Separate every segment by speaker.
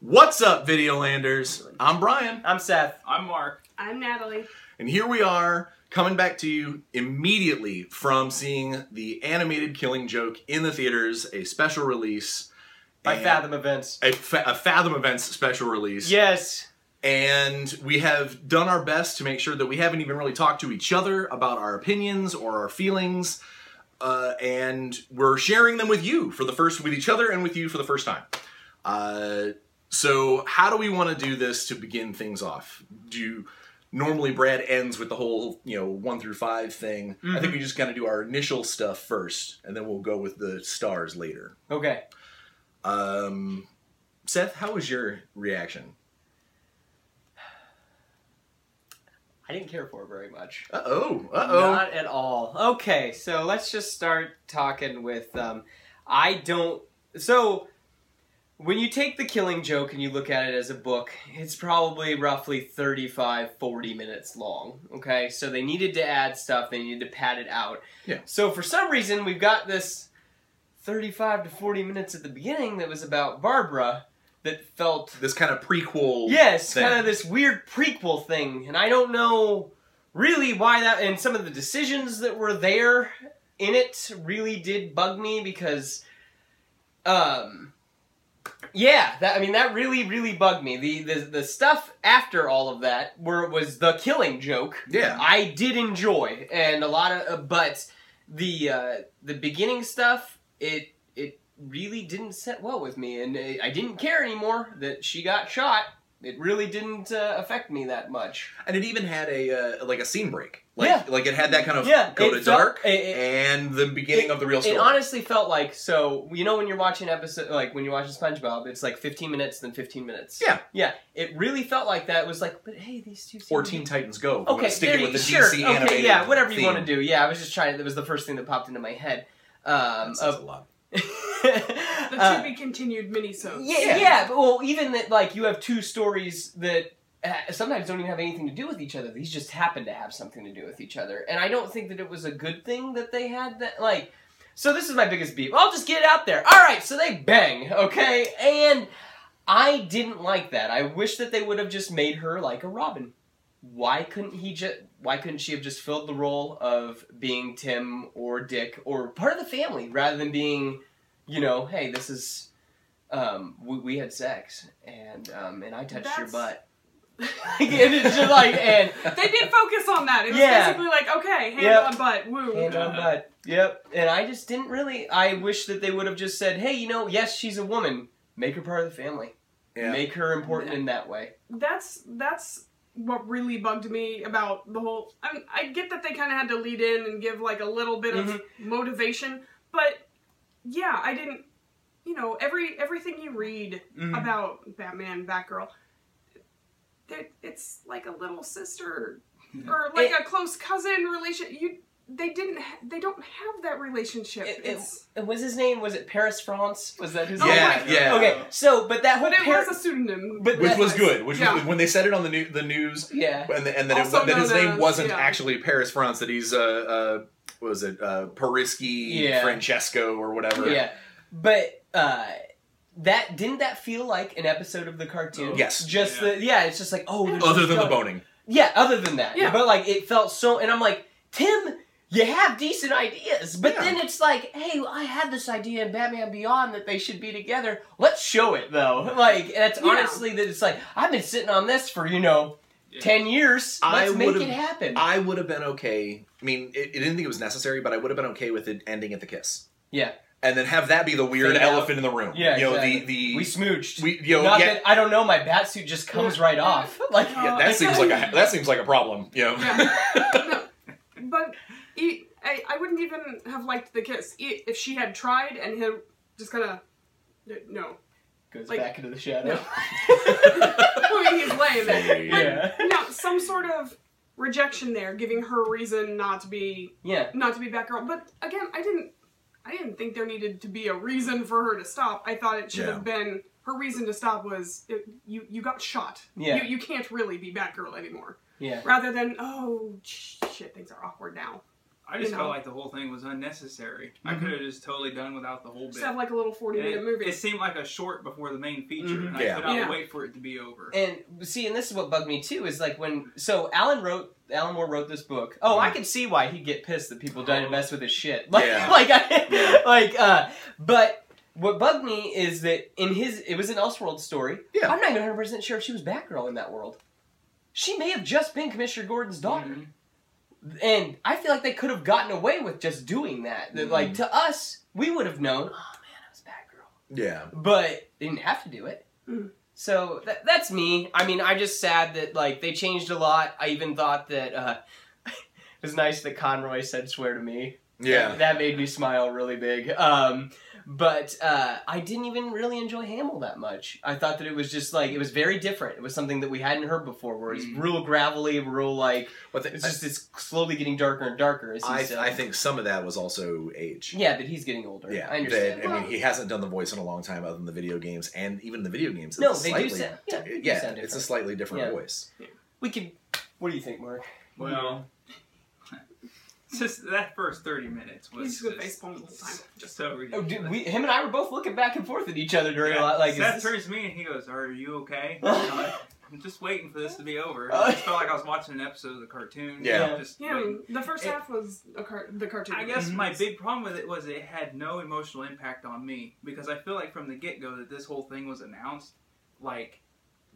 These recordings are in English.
Speaker 1: What's up, Videolanders? I'm Brian,
Speaker 2: I'm Seth.
Speaker 3: I'm Mark.
Speaker 4: I'm Natalie.
Speaker 1: and here we are coming back to you immediately from seeing the animated Killing Joke in the theaters, a special release.
Speaker 2: By
Speaker 1: and-
Speaker 2: Fathom Events.
Speaker 1: A, fa- a Fathom Events special release.
Speaker 2: Yes.
Speaker 1: And we have done our best to make sure that we haven't even really talked to each other about our opinions or our feelings. Uh, and we're sharing them with you for the first, with each other and with you for the first time. Uh, so, how do we want to do this to begin things off? Do you, normally Brad ends with the whole, you know, one through five thing. I think we just kind of do our initial stuff first, and then we'll go with the stars later.
Speaker 2: Okay.
Speaker 1: Um, Seth, how was your reaction?
Speaker 2: I didn't care for very much.
Speaker 1: Uh oh. Uh oh.
Speaker 2: Not at all. Okay, so let's just start talking with um I don't so when you take the killing joke and you look at it as a book, it's probably roughly 35 40 minutes long, okay? So they needed to add stuff, they needed to pad it out.
Speaker 1: Yeah.
Speaker 2: So for some reason we've got this 35 to 40 minutes at the beginning that was about Barbara that felt
Speaker 1: This kind of prequel.
Speaker 2: Yes,
Speaker 1: thing.
Speaker 2: kind of this weird prequel thing, and I don't know really why that. And some of the decisions that were there in it really did bug me because, um, yeah, that I mean that really really bugged me. The the the stuff after all of that, where it was the killing joke,
Speaker 1: Yeah.
Speaker 2: I did enjoy, and a lot of, uh, but the uh, the beginning stuff, it it really didn't set well with me, and uh, I didn't care anymore that she got shot. It really didn't uh, affect me that much.
Speaker 1: And it even had a uh, like a scene break. Like,
Speaker 2: Yeah.
Speaker 1: Like it had that kind of
Speaker 2: Yeah,
Speaker 1: go to
Speaker 2: felt-
Speaker 1: dark
Speaker 2: it- it-
Speaker 1: and the beginning of the real story.
Speaker 2: It honestly felt like so. You know when you're watching episode like when you're watching SpongeBob, it's like 15 minutes, then 15 minutes.
Speaker 1: Yeah.
Speaker 2: yeah. It really felt like that. It was like, but hey, these two.
Speaker 1: or Teen Titans Go.
Speaker 2: Okay,
Speaker 1: wanna stick it with the
Speaker 2: sure.
Speaker 1: DC
Speaker 2: okay,
Speaker 1: animated
Speaker 2: yeah, whatever you
Speaker 1: theme.
Speaker 2: want to do. Yeah, I was just trying. That was the first thing that popped into my head. Um,
Speaker 1: That says
Speaker 2: of-
Speaker 1: a lot.
Speaker 4: The
Speaker 2: Uh,
Speaker 4: to be continued minisodes.
Speaker 2: Yeah,
Speaker 1: Yeah.
Speaker 2: yeah, but well, even that, like, you have two stories that uh, sometimes don't even have anything to do with each other. These just happen to have something to do with each other, and I don't think that it was a good thing that they had that. Like, so this is my biggest beef. I'll just get it out there. All right, so they bang, okay, and I didn't like that. I wish that they would have just made her like a Robin. Why couldn't he just? Why couldn't she have just filled the role of being Tim or Dick or part of the family rather than being, you know, hey, this is um, we, we had sex and um, and I touched your
Speaker 4: That's-
Speaker 2: butt. and it's just like and
Speaker 4: They did focus on that. It was
Speaker 2: Yeah.
Speaker 4: basically like, okay, hand
Speaker 2: Yep.
Speaker 4: on butt, woo.
Speaker 2: hand on butt. Yep. And I just didn't really. I wish that they would have just said, hey, you know, yes, she's a woman. Make her part of the family.
Speaker 1: Yeah.
Speaker 2: Make her important in that way.
Speaker 4: That's that's what really bugged me about the whole. I mean, I get that they kind of had to lead in and give like a little bit of
Speaker 2: Mm-hmm.
Speaker 4: motivation, but yeah, I didn't. You know, every everything you read
Speaker 2: Mhm.
Speaker 4: about Batman, Batgirl, it's like a little sister or like
Speaker 2: It-
Speaker 4: a close cousin relation. You they didn't ha- they don't have that relationship.
Speaker 2: It, it,
Speaker 4: it's,
Speaker 2: it was his name? Was it Paris Franz? Was that his
Speaker 4: Oh,
Speaker 2: name?
Speaker 1: yeah, yeah.
Speaker 2: Okay, so but that whole
Speaker 4: but it
Speaker 2: Par-
Speaker 4: was a pseudonym.
Speaker 2: But
Speaker 1: Which
Speaker 2: that-
Speaker 1: was good. Which
Speaker 4: Yeah.
Speaker 1: was when they said it on the new, the news,
Speaker 2: yeah.
Speaker 1: and, the, and that, it,
Speaker 4: Also
Speaker 1: that his
Speaker 4: known
Speaker 1: name
Speaker 4: as-
Speaker 1: wasn't
Speaker 4: yeah.
Speaker 1: actually Paris Franz. That he's uh, uh what was it uh Parisky
Speaker 2: Yeah.
Speaker 1: Francesco or whatever.
Speaker 2: Yeah, but uh, that didn't that feel like an episode of the cartoon?
Speaker 1: Yes.
Speaker 2: Just
Speaker 3: Yeah.
Speaker 2: the yeah, it's just like oh,
Speaker 1: Other
Speaker 2: this
Speaker 1: than the boning.
Speaker 2: Yeah, other than that.
Speaker 4: Yeah.
Speaker 2: But like it felt so, and I'm like Timm. You have decent ideas, but
Speaker 1: Yeah.
Speaker 2: then it's like, hey, I had this idea in Batman Beyond that they should be together. Let's show it though. Like, that's
Speaker 4: Yeah.
Speaker 2: honestly that it's like I've been sitting on this for you know
Speaker 3: Yeah.
Speaker 2: ten years.
Speaker 1: I
Speaker 2: Let's make
Speaker 1: would've-
Speaker 2: it happen.
Speaker 1: I would have been okay. I mean, it, it didn't think it was necessary, but I would have been okay with it ending at the kiss.
Speaker 2: Yeah.
Speaker 1: And then have that be the weird
Speaker 2: Fade out.
Speaker 1: elephant in the room.
Speaker 2: Yeah,
Speaker 1: You know,
Speaker 2: exactly.
Speaker 1: the the
Speaker 2: we smooched.
Speaker 1: we you know
Speaker 2: Not
Speaker 1: yeah,
Speaker 2: that I don't know. My bat suit just comes right off. Like
Speaker 1: yeah, that seems like a that seems like a problem. You know.
Speaker 4: Yeah. but e I, I wouldn't even have liked the kiss E- if she had tried and him just kind of no.
Speaker 2: goes
Speaker 4: Like-
Speaker 2: back into the shadow.
Speaker 4: No. I mean, he's laying there.
Speaker 2: yeah.
Speaker 4: No, some sort of rejection there, giving her reason not to be
Speaker 2: Yeah.
Speaker 4: not to be Batgirl. But again, I didn't I didn't think there needed to be a reason for her to stop. I thought it should
Speaker 1: Yeah.
Speaker 4: have been her reason to stop was it, you you got shot.
Speaker 2: Yeah.
Speaker 4: You, you can't really be Batgirl anymore.
Speaker 2: Yeah.
Speaker 4: Rather than oh sh- shit, things are awkward now.
Speaker 3: I just
Speaker 4: You
Speaker 3: felt like the whole thing was unnecessary. I
Speaker 1: Mhm.
Speaker 3: could have just totally done without the whole bit.
Speaker 4: Just have like a little forty-minute movie.
Speaker 3: It, it seemed like a short before the main feature,
Speaker 2: Mhm.
Speaker 3: and I could not
Speaker 4: Yeah.
Speaker 3: wait for it to be over.
Speaker 2: And see, and this is what bugged me too is like when so Alan wrote Alan Moore wrote this book. Oh, I can see why he'd get pissed that people didn't
Speaker 3: Oh.
Speaker 2: mess with his shit. Like,
Speaker 1: Yeah.
Speaker 2: like, I,
Speaker 1: Yeah.
Speaker 2: like, uh, but what bugged me is that in his it was an Elseworld story.
Speaker 1: Yeah.
Speaker 2: I'm not even 100 percent sure if she was Batgirl in that world. She may have just been Commissioner Gordon's daughter.
Speaker 3: Mhm.
Speaker 2: And I feel like they could have gotten away with just doing that. That, Like to us, we would have known. Oh man, it was Batgirl.
Speaker 1: Yeah.
Speaker 2: But they didn't have to do it.
Speaker 4: Mm.
Speaker 2: So that, that's me. I mean, I'm just sad that like they changed a lot. I even thought that uh, it was nice that Conroy said "swear to me."
Speaker 1: Yeah.
Speaker 2: that, that made me smile really big. Um, but uh, I didn't even really enjoy Hamill that much. I thought that it was just like it was very different. It was something that we hadn't heard before, where it's
Speaker 3: Mm.
Speaker 2: real gravelly, real like
Speaker 1: But the,
Speaker 2: it's just it's slowly getting darker and darker. As
Speaker 1: I,
Speaker 2: he's,
Speaker 1: I think some of that was also age.
Speaker 2: yeah, that he's getting older.
Speaker 1: Yeah,
Speaker 2: I understand.
Speaker 1: that- I mean, he hasn't done the voice in a long time, other than the video games, and even the video games. It's
Speaker 2: No,
Speaker 1: a
Speaker 2: they do
Speaker 1: slightly,
Speaker 2: sound- yeah, they do sound
Speaker 1: it's a
Speaker 2: different.
Speaker 1: slightly different
Speaker 2: Yeah.
Speaker 1: voice.
Speaker 2: we could. What do you think, Mark?
Speaker 3: Well, it's just that first thirty minutes was
Speaker 4: He's just gonna
Speaker 3: just,
Speaker 4: facepalm the whole time.
Speaker 3: just so
Speaker 2: Oh,
Speaker 3: ridiculous.
Speaker 2: dude, we, him and I were both looking back and forth at each other during a lot. Like, is
Speaker 3: Seth
Speaker 2: this-
Speaker 3: turns to me and he goes, "Are you okay?" I'm just waiting for this to be over.
Speaker 2: Oh.
Speaker 3: I just felt like I was watching an episode of the cartoon.
Speaker 1: Yeah.
Speaker 3: Just
Speaker 4: Yeah,
Speaker 3: waiting.
Speaker 4: the first
Speaker 3: It-
Speaker 4: half was a car- the cartoon.
Speaker 3: I guess
Speaker 2: Mhm.
Speaker 3: my big problem with it was it had no emotional impact on me because I feel like from the get go that this whole thing was announced, like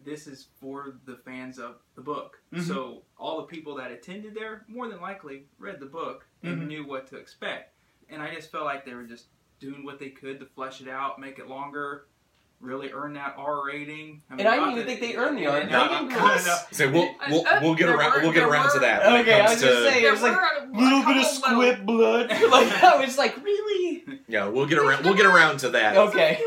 Speaker 3: this is for the fans of the book.
Speaker 2: Mhm.
Speaker 3: So all the people that attended there more than likely read the book and
Speaker 2: Mhm.
Speaker 3: knew what to expect. And I just felt like they were just doing what they could to flesh it out, make it longer, really earn that R rating.
Speaker 2: And I
Speaker 3: not
Speaker 2: didn't even think they earned the R.
Speaker 3: No,
Speaker 2: They didn't
Speaker 3: no,
Speaker 2: cross.
Speaker 3: no.
Speaker 1: So we'll we'll, we'll get around
Speaker 4: were-
Speaker 1: we'll get
Speaker 4: there
Speaker 1: around to that.
Speaker 2: Okay, I was gonna
Speaker 1: to-
Speaker 2: it was like
Speaker 4: were
Speaker 2: little bit of
Speaker 4: couple little-
Speaker 2: squib blood. like I was like, really?
Speaker 1: yeah, we'll get around we'll get around to that.
Speaker 2: Okay.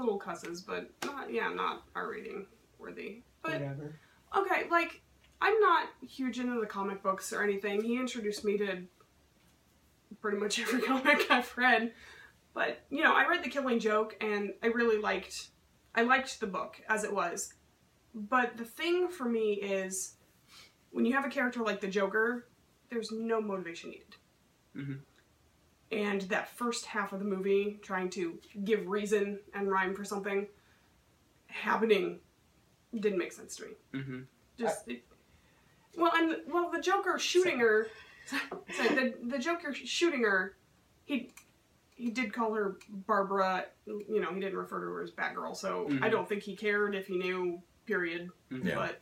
Speaker 4: A few, a few little cusses, but not yeah, not R rating worthy. But
Speaker 2: Whatever.
Speaker 4: okay, like I'm not huge into the comic books or anything. He introduced me to pretty much every comic I've read. But you know, I read The Killing Joke, and I really liked. I liked the book as it was. But the thing for me is, when you have a character like the Joker, there's no motivation needed.
Speaker 2: Mhm.
Speaker 4: And that first half of the movie, trying to give reason and rhyme for something, happening didn't make sense to me.
Speaker 2: Mm-hmm.
Speaker 4: Just it, well, and well, the Joker shooting her. Sorry, the the Joker shooting her. He he did call her Barbara. You know, he didn't refer to her as Batgirl. So I
Speaker 2: Mhm.
Speaker 4: don't think he cared if he knew. Period.
Speaker 1: Yeah.
Speaker 4: But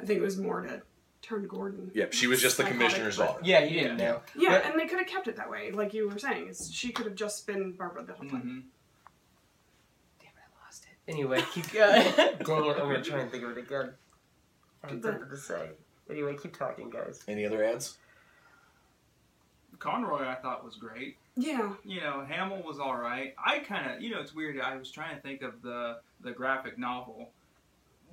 Speaker 4: I think it was more to turn Gordon.
Speaker 1: Yep, she was just the
Speaker 4: Psychotic,
Speaker 1: commissioner's
Speaker 4: but-
Speaker 1: daughter.
Speaker 2: Yeah, you didn't
Speaker 3: Yeah.
Speaker 2: know.
Speaker 4: Yeah,
Speaker 2: But-
Speaker 4: and they could have kept it that way, like you were saying. It's, she could have just been Barbara the whole time.
Speaker 3: Mhm.
Speaker 2: Damn it, I lost it. Anyway, keep going. Dang it, I'm gonna try and think of it again. I had
Speaker 4: The-
Speaker 2: something to say. Anyway, keep talking, guys.
Speaker 1: Any other ads?
Speaker 3: Conroy, I thought was great.
Speaker 4: Yeah,
Speaker 3: You know, Hamill was all right. I kind of, you know, it's weird. I was trying to think of the the graphic novel,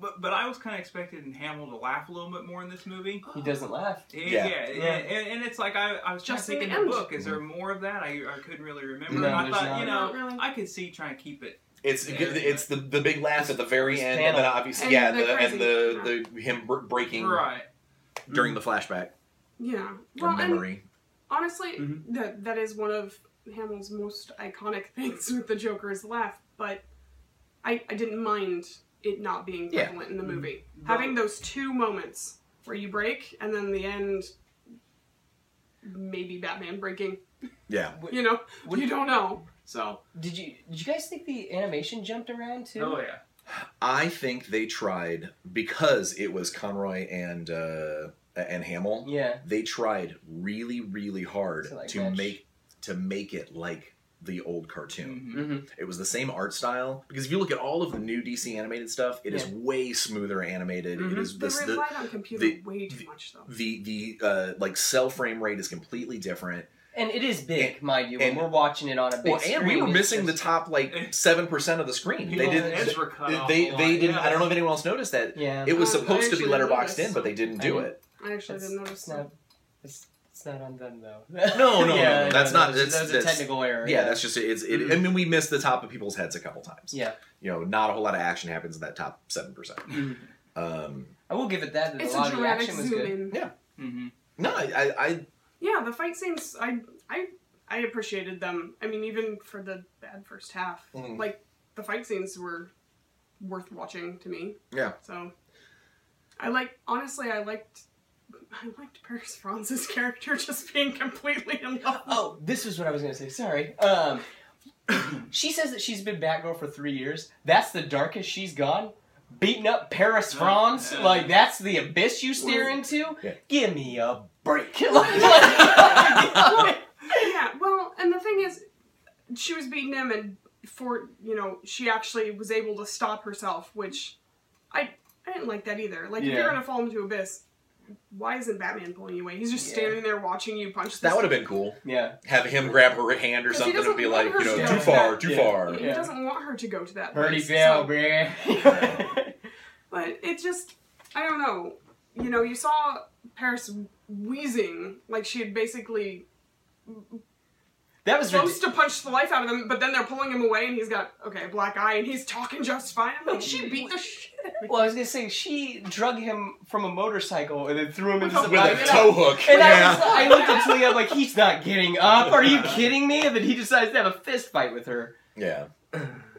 Speaker 3: but but I was kind of expecting Hamill to laugh a little bit more in this movie.
Speaker 2: He doesn't laugh.
Speaker 3: Yeah,
Speaker 1: Yeah.
Speaker 3: yeah, And, and it's like I, I was
Speaker 4: Just
Speaker 3: thinking think
Speaker 4: in
Speaker 3: in
Speaker 4: the
Speaker 3: the book. Is there more of that? I, I couldn't really remember.
Speaker 2: No,
Speaker 3: and I
Speaker 2: there's
Speaker 3: thought,
Speaker 2: not.
Speaker 3: you know,
Speaker 4: really.
Speaker 3: I could see trying to keep it.
Speaker 1: It's
Speaker 3: Yeah.
Speaker 1: it's the the big laugh at the very
Speaker 2: This
Speaker 1: end, and then obviously
Speaker 4: And
Speaker 1: yeah,
Speaker 4: the
Speaker 1: the, and the the him breaking
Speaker 3: Right.
Speaker 1: during the flashback
Speaker 4: yeah. Well,
Speaker 1: memory.
Speaker 4: honestly,
Speaker 2: Mhm.
Speaker 4: that that is one of Hamill's most iconic things with the Joker's laugh. But I I didn't mind it not being
Speaker 1: Yeah.
Speaker 4: in the
Speaker 2: Mhm.
Speaker 4: movie.
Speaker 3: But-
Speaker 4: Having those two moments where you break and then the end, maybe Batman breaking.
Speaker 1: Yeah,
Speaker 4: You know,
Speaker 2: Would-
Speaker 4: you don't know. So
Speaker 2: Did you did you guys think the animation jumped around too?
Speaker 3: Oh yeah.
Speaker 1: I think they tried because it was Conroy and uh, and Hamill.
Speaker 2: Yeah.
Speaker 1: They tried really really hard
Speaker 2: To, like,
Speaker 1: to make to make it like the old cartoon.
Speaker 3: Mhm.
Speaker 2: Mm-hmm.
Speaker 1: It was the same art style because if you look at all of the new DC animated stuff, it is
Speaker 2: Yeah.
Speaker 1: way smoother animated.
Speaker 2: Mhm.
Speaker 1: It is
Speaker 4: they
Speaker 1: this the
Speaker 4: on computer
Speaker 1: the-
Speaker 4: way too
Speaker 1: the-
Speaker 4: much though.
Speaker 1: the the uh, like cell frame rate is completely different.
Speaker 2: And it is big,
Speaker 1: And-
Speaker 2: mind you. When
Speaker 1: and-
Speaker 2: we're watching it on a big
Speaker 1: Well, and we were
Speaker 2: it's
Speaker 1: missing the top like seven percent of the screen. They didn't.
Speaker 3: heads were cut off
Speaker 1: They
Speaker 3: a lot,
Speaker 1: they didn't.
Speaker 3: yeah.
Speaker 1: I don't know if anyone else noticed that.
Speaker 2: Yeah.
Speaker 1: It was
Speaker 4: I
Speaker 1: supposed to be letterboxed
Speaker 4: noticed.
Speaker 1: in, but they didn't do
Speaker 2: didn't-
Speaker 1: it.
Speaker 4: I actually
Speaker 2: It's,
Speaker 4: didn't notice
Speaker 2: it's
Speaker 4: that.
Speaker 2: Not. It's, it's not on them though.
Speaker 1: No, no,
Speaker 2: yeah,
Speaker 1: no, that's
Speaker 2: no,
Speaker 1: not-
Speaker 2: That was,
Speaker 1: that's-
Speaker 2: that was a
Speaker 1: that's-
Speaker 2: technical error.
Speaker 1: Yeah, that's just it's. It,
Speaker 2: Mhm.
Speaker 1: I mean, we missed the top of people's heads a couple times.
Speaker 2: yeah.
Speaker 1: You know, not a whole lot of action happens in that top seven percent.
Speaker 2: Mhm.
Speaker 1: Um,
Speaker 2: I will give it that. that
Speaker 4: It's
Speaker 2: a lot
Speaker 4: a
Speaker 2: of the
Speaker 4: dramatic
Speaker 2: action was
Speaker 4: zoom
Speaker 2: good.
Speaker 4: in.
Speaker 1: Yeah.
Speaker 3: Mhm.
Speaker 1: no, I, I, I
Speaker 4: Yeah, yeah, the fight scenes, I I I appreciated them. I mean, even for the bad first half,
Speaker 1: Mhm.
Speaker 4: like the fight scenes were worth watching to me.
Speaker 1: Yeah.
Speaker 4: So I like honestly, I liked. I liked Paris Franz's character just being completely in love.
Speaker 2: Oh, this is what I was gonna say. Sorry. Um, she says that she's been Batgirl for three years. That's the darkest she's gone. Beating up Paris Franz,
Speaker 3: Uh,
Speaker 2: like that's the abyss you stare into.
Speaker 1: Yeah.
Speaker 2: Give me a break. Like- like-
Speaker 4: yeah, well, and the thing is, she was beating him, and for you know, she actually was able to stop herself, which I I didn't like that either. Like, if
Speaker 2: Yeah.
Speaker 4: you're gonna fall into abyss, why isn't Batman pulling you away? He's just
Speaker 2: Yeah.
Speaker 4: standing there watching you punch. This
Speaker 1: That would have been cool.
Speaker 2: yeah.
Speaker 1: have him grab her hand or something and be like, you know,
Speaker 4: to
Speaker 1: too far,
Speaker 4: that-
Speaker 1: too
Speaker 2: Yeah.
Speaker 1: far.
Speaker 4: He
Speaker 2: Yeah.
Speaker 4: doesn't want her to go to that
Speaker 2: Birdie
Speaker 4: place. so-
Speaker 2: bruh.
Speaker 4: But it just, I don't know. You know, you saw Paris wheezing, like she had basically
Speaker 2: that was
Speaker 4: supposed
Speaker 2: ridiculous.
Speaker 4: to punch the life out of him, but then they're pulling him away, and he's got okay a black eye, and he's talking just fine. I'm like, she beat the shit.
Speaker 2: Well, I was gonna say she drug him from a motorcycle and then threw him into
Speaker 4: With
Speaker 2: the
Speaker 4: a-
Speaker 1: With a
Speaker 2: And
Speaker 1: tow hook.
Speaker 2: And I, was, I looked at Talia, like, he's not getting up. Are you kidding me? And then he decides to have a fist fight with her.
Speaker 1: yeah.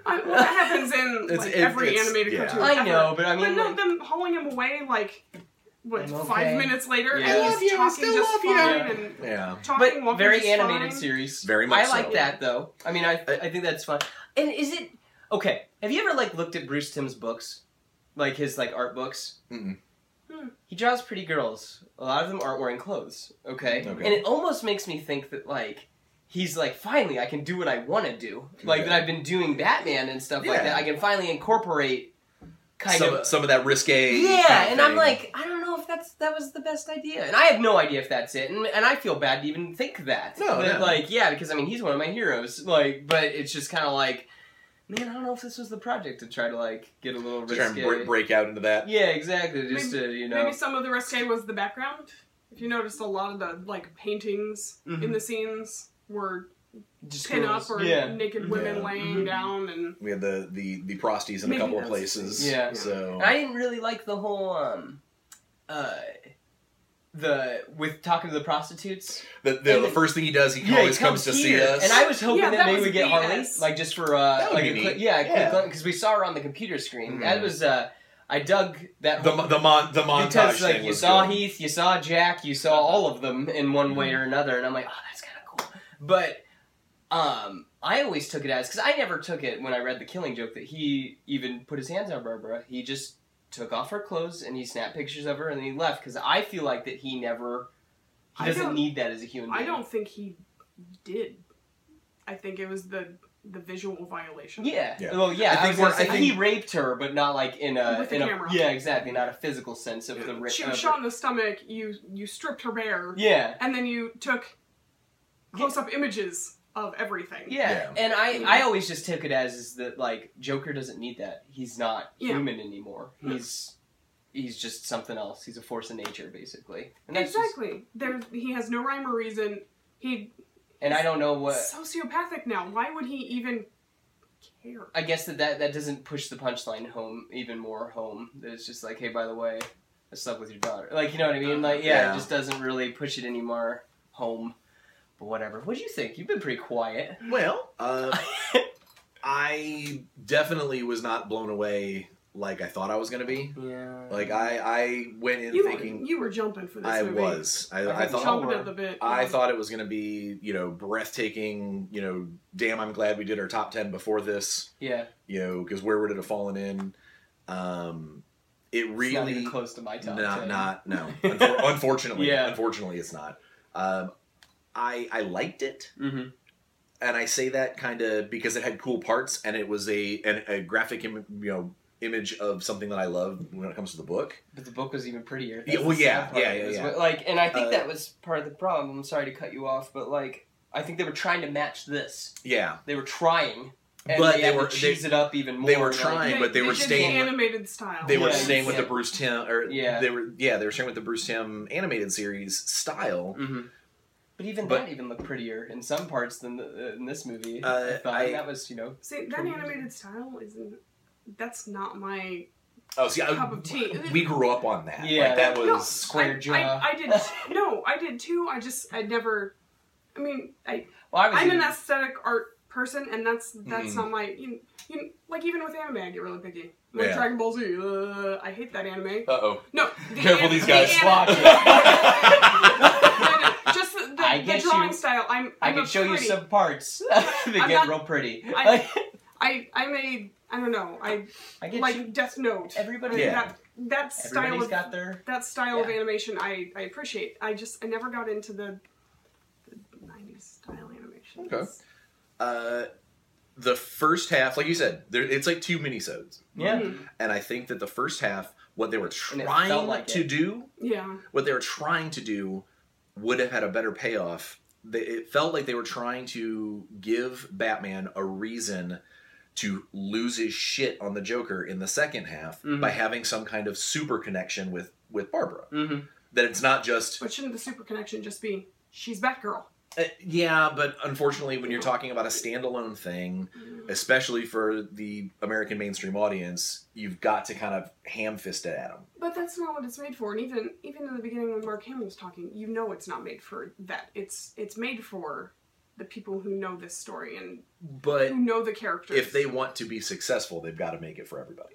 Speaker 4: I, well, that happens in
Speaker 1: It's-
Speaker 4: like
Speaker 1: it-
Speaker 4: every
Speaker 1: it's-
Speaker 4: animated
Speaker 1: yeah.
Speaker 4: cartoon.
Speaker 2: I
Speaker 4: ever.
Speaker 2: know, but I
Speaker 4: But
Speaker 2: mean,
Speaker 4: no,
Speaker 2: like,
Speaker 4: them hauling him away like what
Speaker 2: I'm okay.
Speaker 4: five minutes later,
Speaker 2: Yeah.
Speaker 4: and
Speaker 2: I
Speaker 4: he's
Speaker 1: love you, I
Speaker 4: talking
Speaker 1: still
Speaker 4: just
Speaker 1: love you.
Speaker 4: fine
Speaker 2: Yeah.
Speaker 4: and
Speaker 1: Yeah.
Speaker 4: talking,
Speaker 2: but very animated
Speaker 4: fine.
Speaker 2: series.
Speaker 1: Very much
Speaker 2: I like
Speaker 1: so.
Speaker 2: that though. I mean, I I think that's fun. And is it okay? Have you ever like looked at Bruce Timm's books, like his like art books?
Speaker 1: Mm-mm.
Speaker 4: Hmm.
Speaker 2: He draws pretty girls. A lot of them aren't wearing clothes. Okay,
Speaker 1: Okay.
Speaker 2: and it almost makes me think that like. He's like, finally, I can do what I want to do. Like
Speaker 1: Okay.
Speaker 2: that, I've been doing Batman and stuff like that. I can finally incorporate kind
Speaker 1: some,
Speaker 2: of
Speaker 1: some of that risque.
Speaker 2: yeah,
Speaker 1: kind of
Speaker 2: and I'm like, I don't know if that's that was the best idea, and I have no idea if that's it, and, and I feel bad to even think that.
Speaker 1: No,
Speaker 2: That,
Speaker 1: no.
Speaker 2: like yeah, because I mean he's one of my heroes, like, but it's just kind of like, man, I don't know if this was the project to try to like get a little
Speaker 1: to try and break, break out into that.
Speaker 2: Yeah, exactly. Just to you know,
Speaker 4: Maybe some of the risque was the background. If you noticed, a lot of the like paintings
Speaker 2: Mhm.
Speaker 4: in the scenes were
Speaker 2: just
Speaker 4: pin
Speaker 2: girls.
Speaker 4: up or
Speaker 2: yeah,
Speaker 4: naked women
Speaker 1: Yeah.
Speaker 4: laying
Speaker 2: Mhm.
Speaker 4: down, and
Speaker 1: We had the the the prosties in a couple of places.
Speaker 2: Yeah.
Speaker 1: So
Speaker 2: And I didn't really like the whole um, uh, the with talking to the prostitutes.
Speaker 1: the, the, the
Speaker 2: the-
Speaker 1: first thing he does, he
Speaker 2: Yeah,
Speaker 1: always
Speaker 2: he
Speaker 1: comes, to see us.
Speaker 2: And I was hoping
Speaker 4: Yeah,
Speaker 2: that
Speaker 4: that
Speaker 2: maybe we get Harley, like just for uh, like a
Speaker 1: neat.
Speaker 2: yeah, a
Speaker 1: Yeah.
Speaker 2: because we saw her on the computer screen.
Speaker 1: Mhm.
Speaker 2: That was uh, I dug that
Speaker 1: the
Speaker 2: whole-
Speaker 1: the mon the montage
Speaker 2: because like
Speaker 1: thing
Speaker 2: you
Speaker 1: was
Speaker 2: saw
Speaker 1: good.
Speaker 2: Heath, you saw Jack, you saw all of them in one way or another, and I'm like, oh, that's kind of cool. But um, I always took it as because I never took it when I read the Killing Joke that he even put his hands on Barbara. He just took off her clothes and he snapped pictures of her and then he left because I feel like that he never. He
Speaker 4: I
Speaker 2: doesn't
Speaker 4: don't-
Speaker 2: need that as a human being.
Speaker 4: I don't think he did. I think it was the the visual violation.
Speaker 2: Yeah.
Speaker 1: Yeah.
Speaker 2: Well, yeah.
Speaker 1: I
Speaker 2: I,
Speaker 1: think
Speaker 2: was gonna
Speaker 1: we're-
Speaker 2: say
Speaker 1: I
Speaker 2: he raped her, but not like in a
Speaker 4: With the
Speaker 2: in a
Speaker 4: camera.
Speaker 2: yeah, exactly, not a physical sense of the rape.
Speaker 4: She was shot in the stomach. You you stripped her bare,
Speaker 2: Yeah.
Speaker 4: and then you took close up images of everything.
Speaker 2: Yeah.
Speaker 1: Yeah.
Speaker 2: And I
Speaker 4: Yeah.
Speaker 2: I always just took it as is that like Joker doesn't need that. He's not
Speaker 4: Yeah.
Speaker 2: human anymore.
Speaker 4: Yeah.
Speaker 2: He's he's just something else. He's a force of nature, basically. And that's just-
Speaker 4: exactly. There, he has no rhyme or reason. He
Speaker 2: and I don't know what.
Speaker 4: sociopathic now. Why would he even care?
Speaker 2: I guess that, that that doesn't push the punchline home even more home. That it's just like, hey, by the way, I slept with your daughter. Like, you know what I mean? Uh-huh. Like, yeah,
Speaker 1: Yeah.
Speaker 2: it just doesn't really push it anymore home. But whatever. What do you think? You've been pretty quiet.
Speaker 1: Well, uh, I definitely was not blown away like I thought I was going to be.
Speaker 2: yeah.
Speaker 1: Like I, I went in
Speaker 4: You
Speaker 1: thinking
Speaker 4: were, you were jumping for this
Speaker 1: I
Speaker 4: movie.
Speaker 1: was. I,
Speaker 2: I
Speaker 1: I,
Speaker 2: think
Speaker 1: thought
Speaker 4: Chomping
Speaker 2: were.
Speaker 4: at the bit.
Speaker 1: I
Speaker 4: yeah.
Speaker 1: thought it was going to be, you know, breathtaking. You know, damn, I'm glad we did our top ten before this.
Speaker 2: Yeah.
Speaker 1: You know, because where would it have fallen in? Um, it
Speaker 2: It's not
Speaker 1: really
Speaker 2: even close to my top
Speaker 1: not
Speaker 2: 10.
Speaker 1: not no. Unfor- unfortunately,
Speaker 2: Yeah.
Speaker 1: unfortunately, it's not. Um, I I liked it,
Speaker 2: Mm-hmm.
Speaker 1: and I say that kind of because it had cool parts and it was a an, a graphic, Im- you know, image of something that I love when it comes to the book.
Speaker 2: But the book was even prettier.
Speaker 1: Yeah, well,
Speaker 2: the
Speaker 1: yeah, yeah,
Speaker 2: it,
Speaker 1: yeah, yeah.
Speaker 2: what- Like, and I think
Speaker 1: Uh,
Speaker 2: that was part of the problem. I'm sorry to cut you off, but like, I think they were trying to match this.
Speaker 1: Yeah,
Speaker 2: They were trying, and
Speaker 1: But
Speaker 2: they,
Speaker 1: they were-
Speaker 2: to cheese it up even more.
Speaker 1: they were
Speaker 2: like-
Speaker 1: trying, but they were
Speaker 4: did
Speaker 1: staying
Speaker 4: the
Speaker 1: with-
Speaker 4: animated style.
Speaker 1: they were
Speaker 2: Yeah.
Speaker 1: staying with
Speaker 2: Yeah.
Speaker 1: the Bruce Timm, or
Speaker 2: Yeah.
Speaker 1: they were yeah they were staying with the Bruce Timm animated series style.
Speaker 2: Mhm. But even
Speaker 1: But-
Speaker 2: that even looked prettier in some parts than the, uh, in this movie.
Speaker 1: Uh,
Speaker 2: I thought
Speaker 1: I-
Speaker 2: that was you know.
Speaker 4: See, that animated style isn't. That's not my
Speaker 1: Oh, see, I,
Speaker 4: cup of tea.
Speaker 1: we grew up on that.
Speaker 2: Yeah,
Speaker 1: like, that
Speaker 2: that-
Speaker 4: No,
Speaker 1: was.
Speaker 2: Square
Speaker 4: I,
Speaker 2: jaw.
Speaker 4: I, I did no, I did too. I just I never. I mean, I
Speaker 2: Well, I was
Speaker 4: I'm
Speaker 2: even-
Speaker 4: an aesthetic art person, and that's that's
Speaker 1: Mhm.
Speaker 4: not my. You, you like even with anime, I get really picky. Like
Speaker 1: Yeah.
Speaker 4: Dragon Ball Z, uh, I hate that anime.
Speaker 1: Uh oh.
Speaker 4: No, the
Speaker 1: Careful,
Speaker 4: an-
Speaker 1: these guys.
Speaker 4: an-
Speaker 2: Watch
Speaker 4: No, no, just the, the,
Speaker 2: I
Speaker 4: the
Speaker 2: get
Speaker 4: drawing
Speaker 2: you.
Speaker 4: style. I'm.
Speaker 2: I
Speaker 4: I'm
Speaker 2: can
Speaker 4: a
Speaker 2: show you some parts that
Speaker 4: I'm
Speaker 2: get
Speaker 4: not-
Speaker 2: real pretty.
Speaker 4: I-
Speaker 2: Like,
Speaker 4: I I'm a I don't know. I
Speaker 2: I get
Speaker 4: like
Speaker 2: you.
Speaker 4: Death Note.
Speaker 2: Everybody,
Speaker 1: Yeah.
Speaker 4: That that style of
Speaker 2: got their.
Speaker 4: that style of animation I, I appreciate. I just I never got into the, the 90s style animation.
Speaker 1: Okay. Uh, the first half, like you said, there, it's like two minisodes,
Speaker 2: Yeah.
Speaker 4: Mhm.
Speaker 1: and I think that the first half, what they were trying
Speaker 2: like
Speaker 1: to
Speaker 2: it.
Speaker 1: do,
Speaker 4: Yeah.
Speaker 1: what they were trying to do, would have had a better payoff. It felt like they were trying to give Batman a reason to lose his shit on the Joker in the second half
Speaker 2: Mhm.
Speaker 1: by having some kind of super connection with with Barbara.
Speaker 2: Mm-hmm.
Speaker 1: That it's not just
Speaker 4: But shouldn't the super connection just be she's Batgirl?
Speaker 1: Uh, yeah, but unfortunately, when you're talking about a standalone thing, especially for the American mainstream audience, you've got to kind of ham fist it at them.
Speaker 4: But that's not what it's made for. And even even in the beginning when Mark Hamill was talking, you know it's not made for that. It's it's made for the people who know this story and
Speaker 1: But
Speaker 4: who know the characters.
Speaker 1: if they want to be successful, they've got to make it for everybody.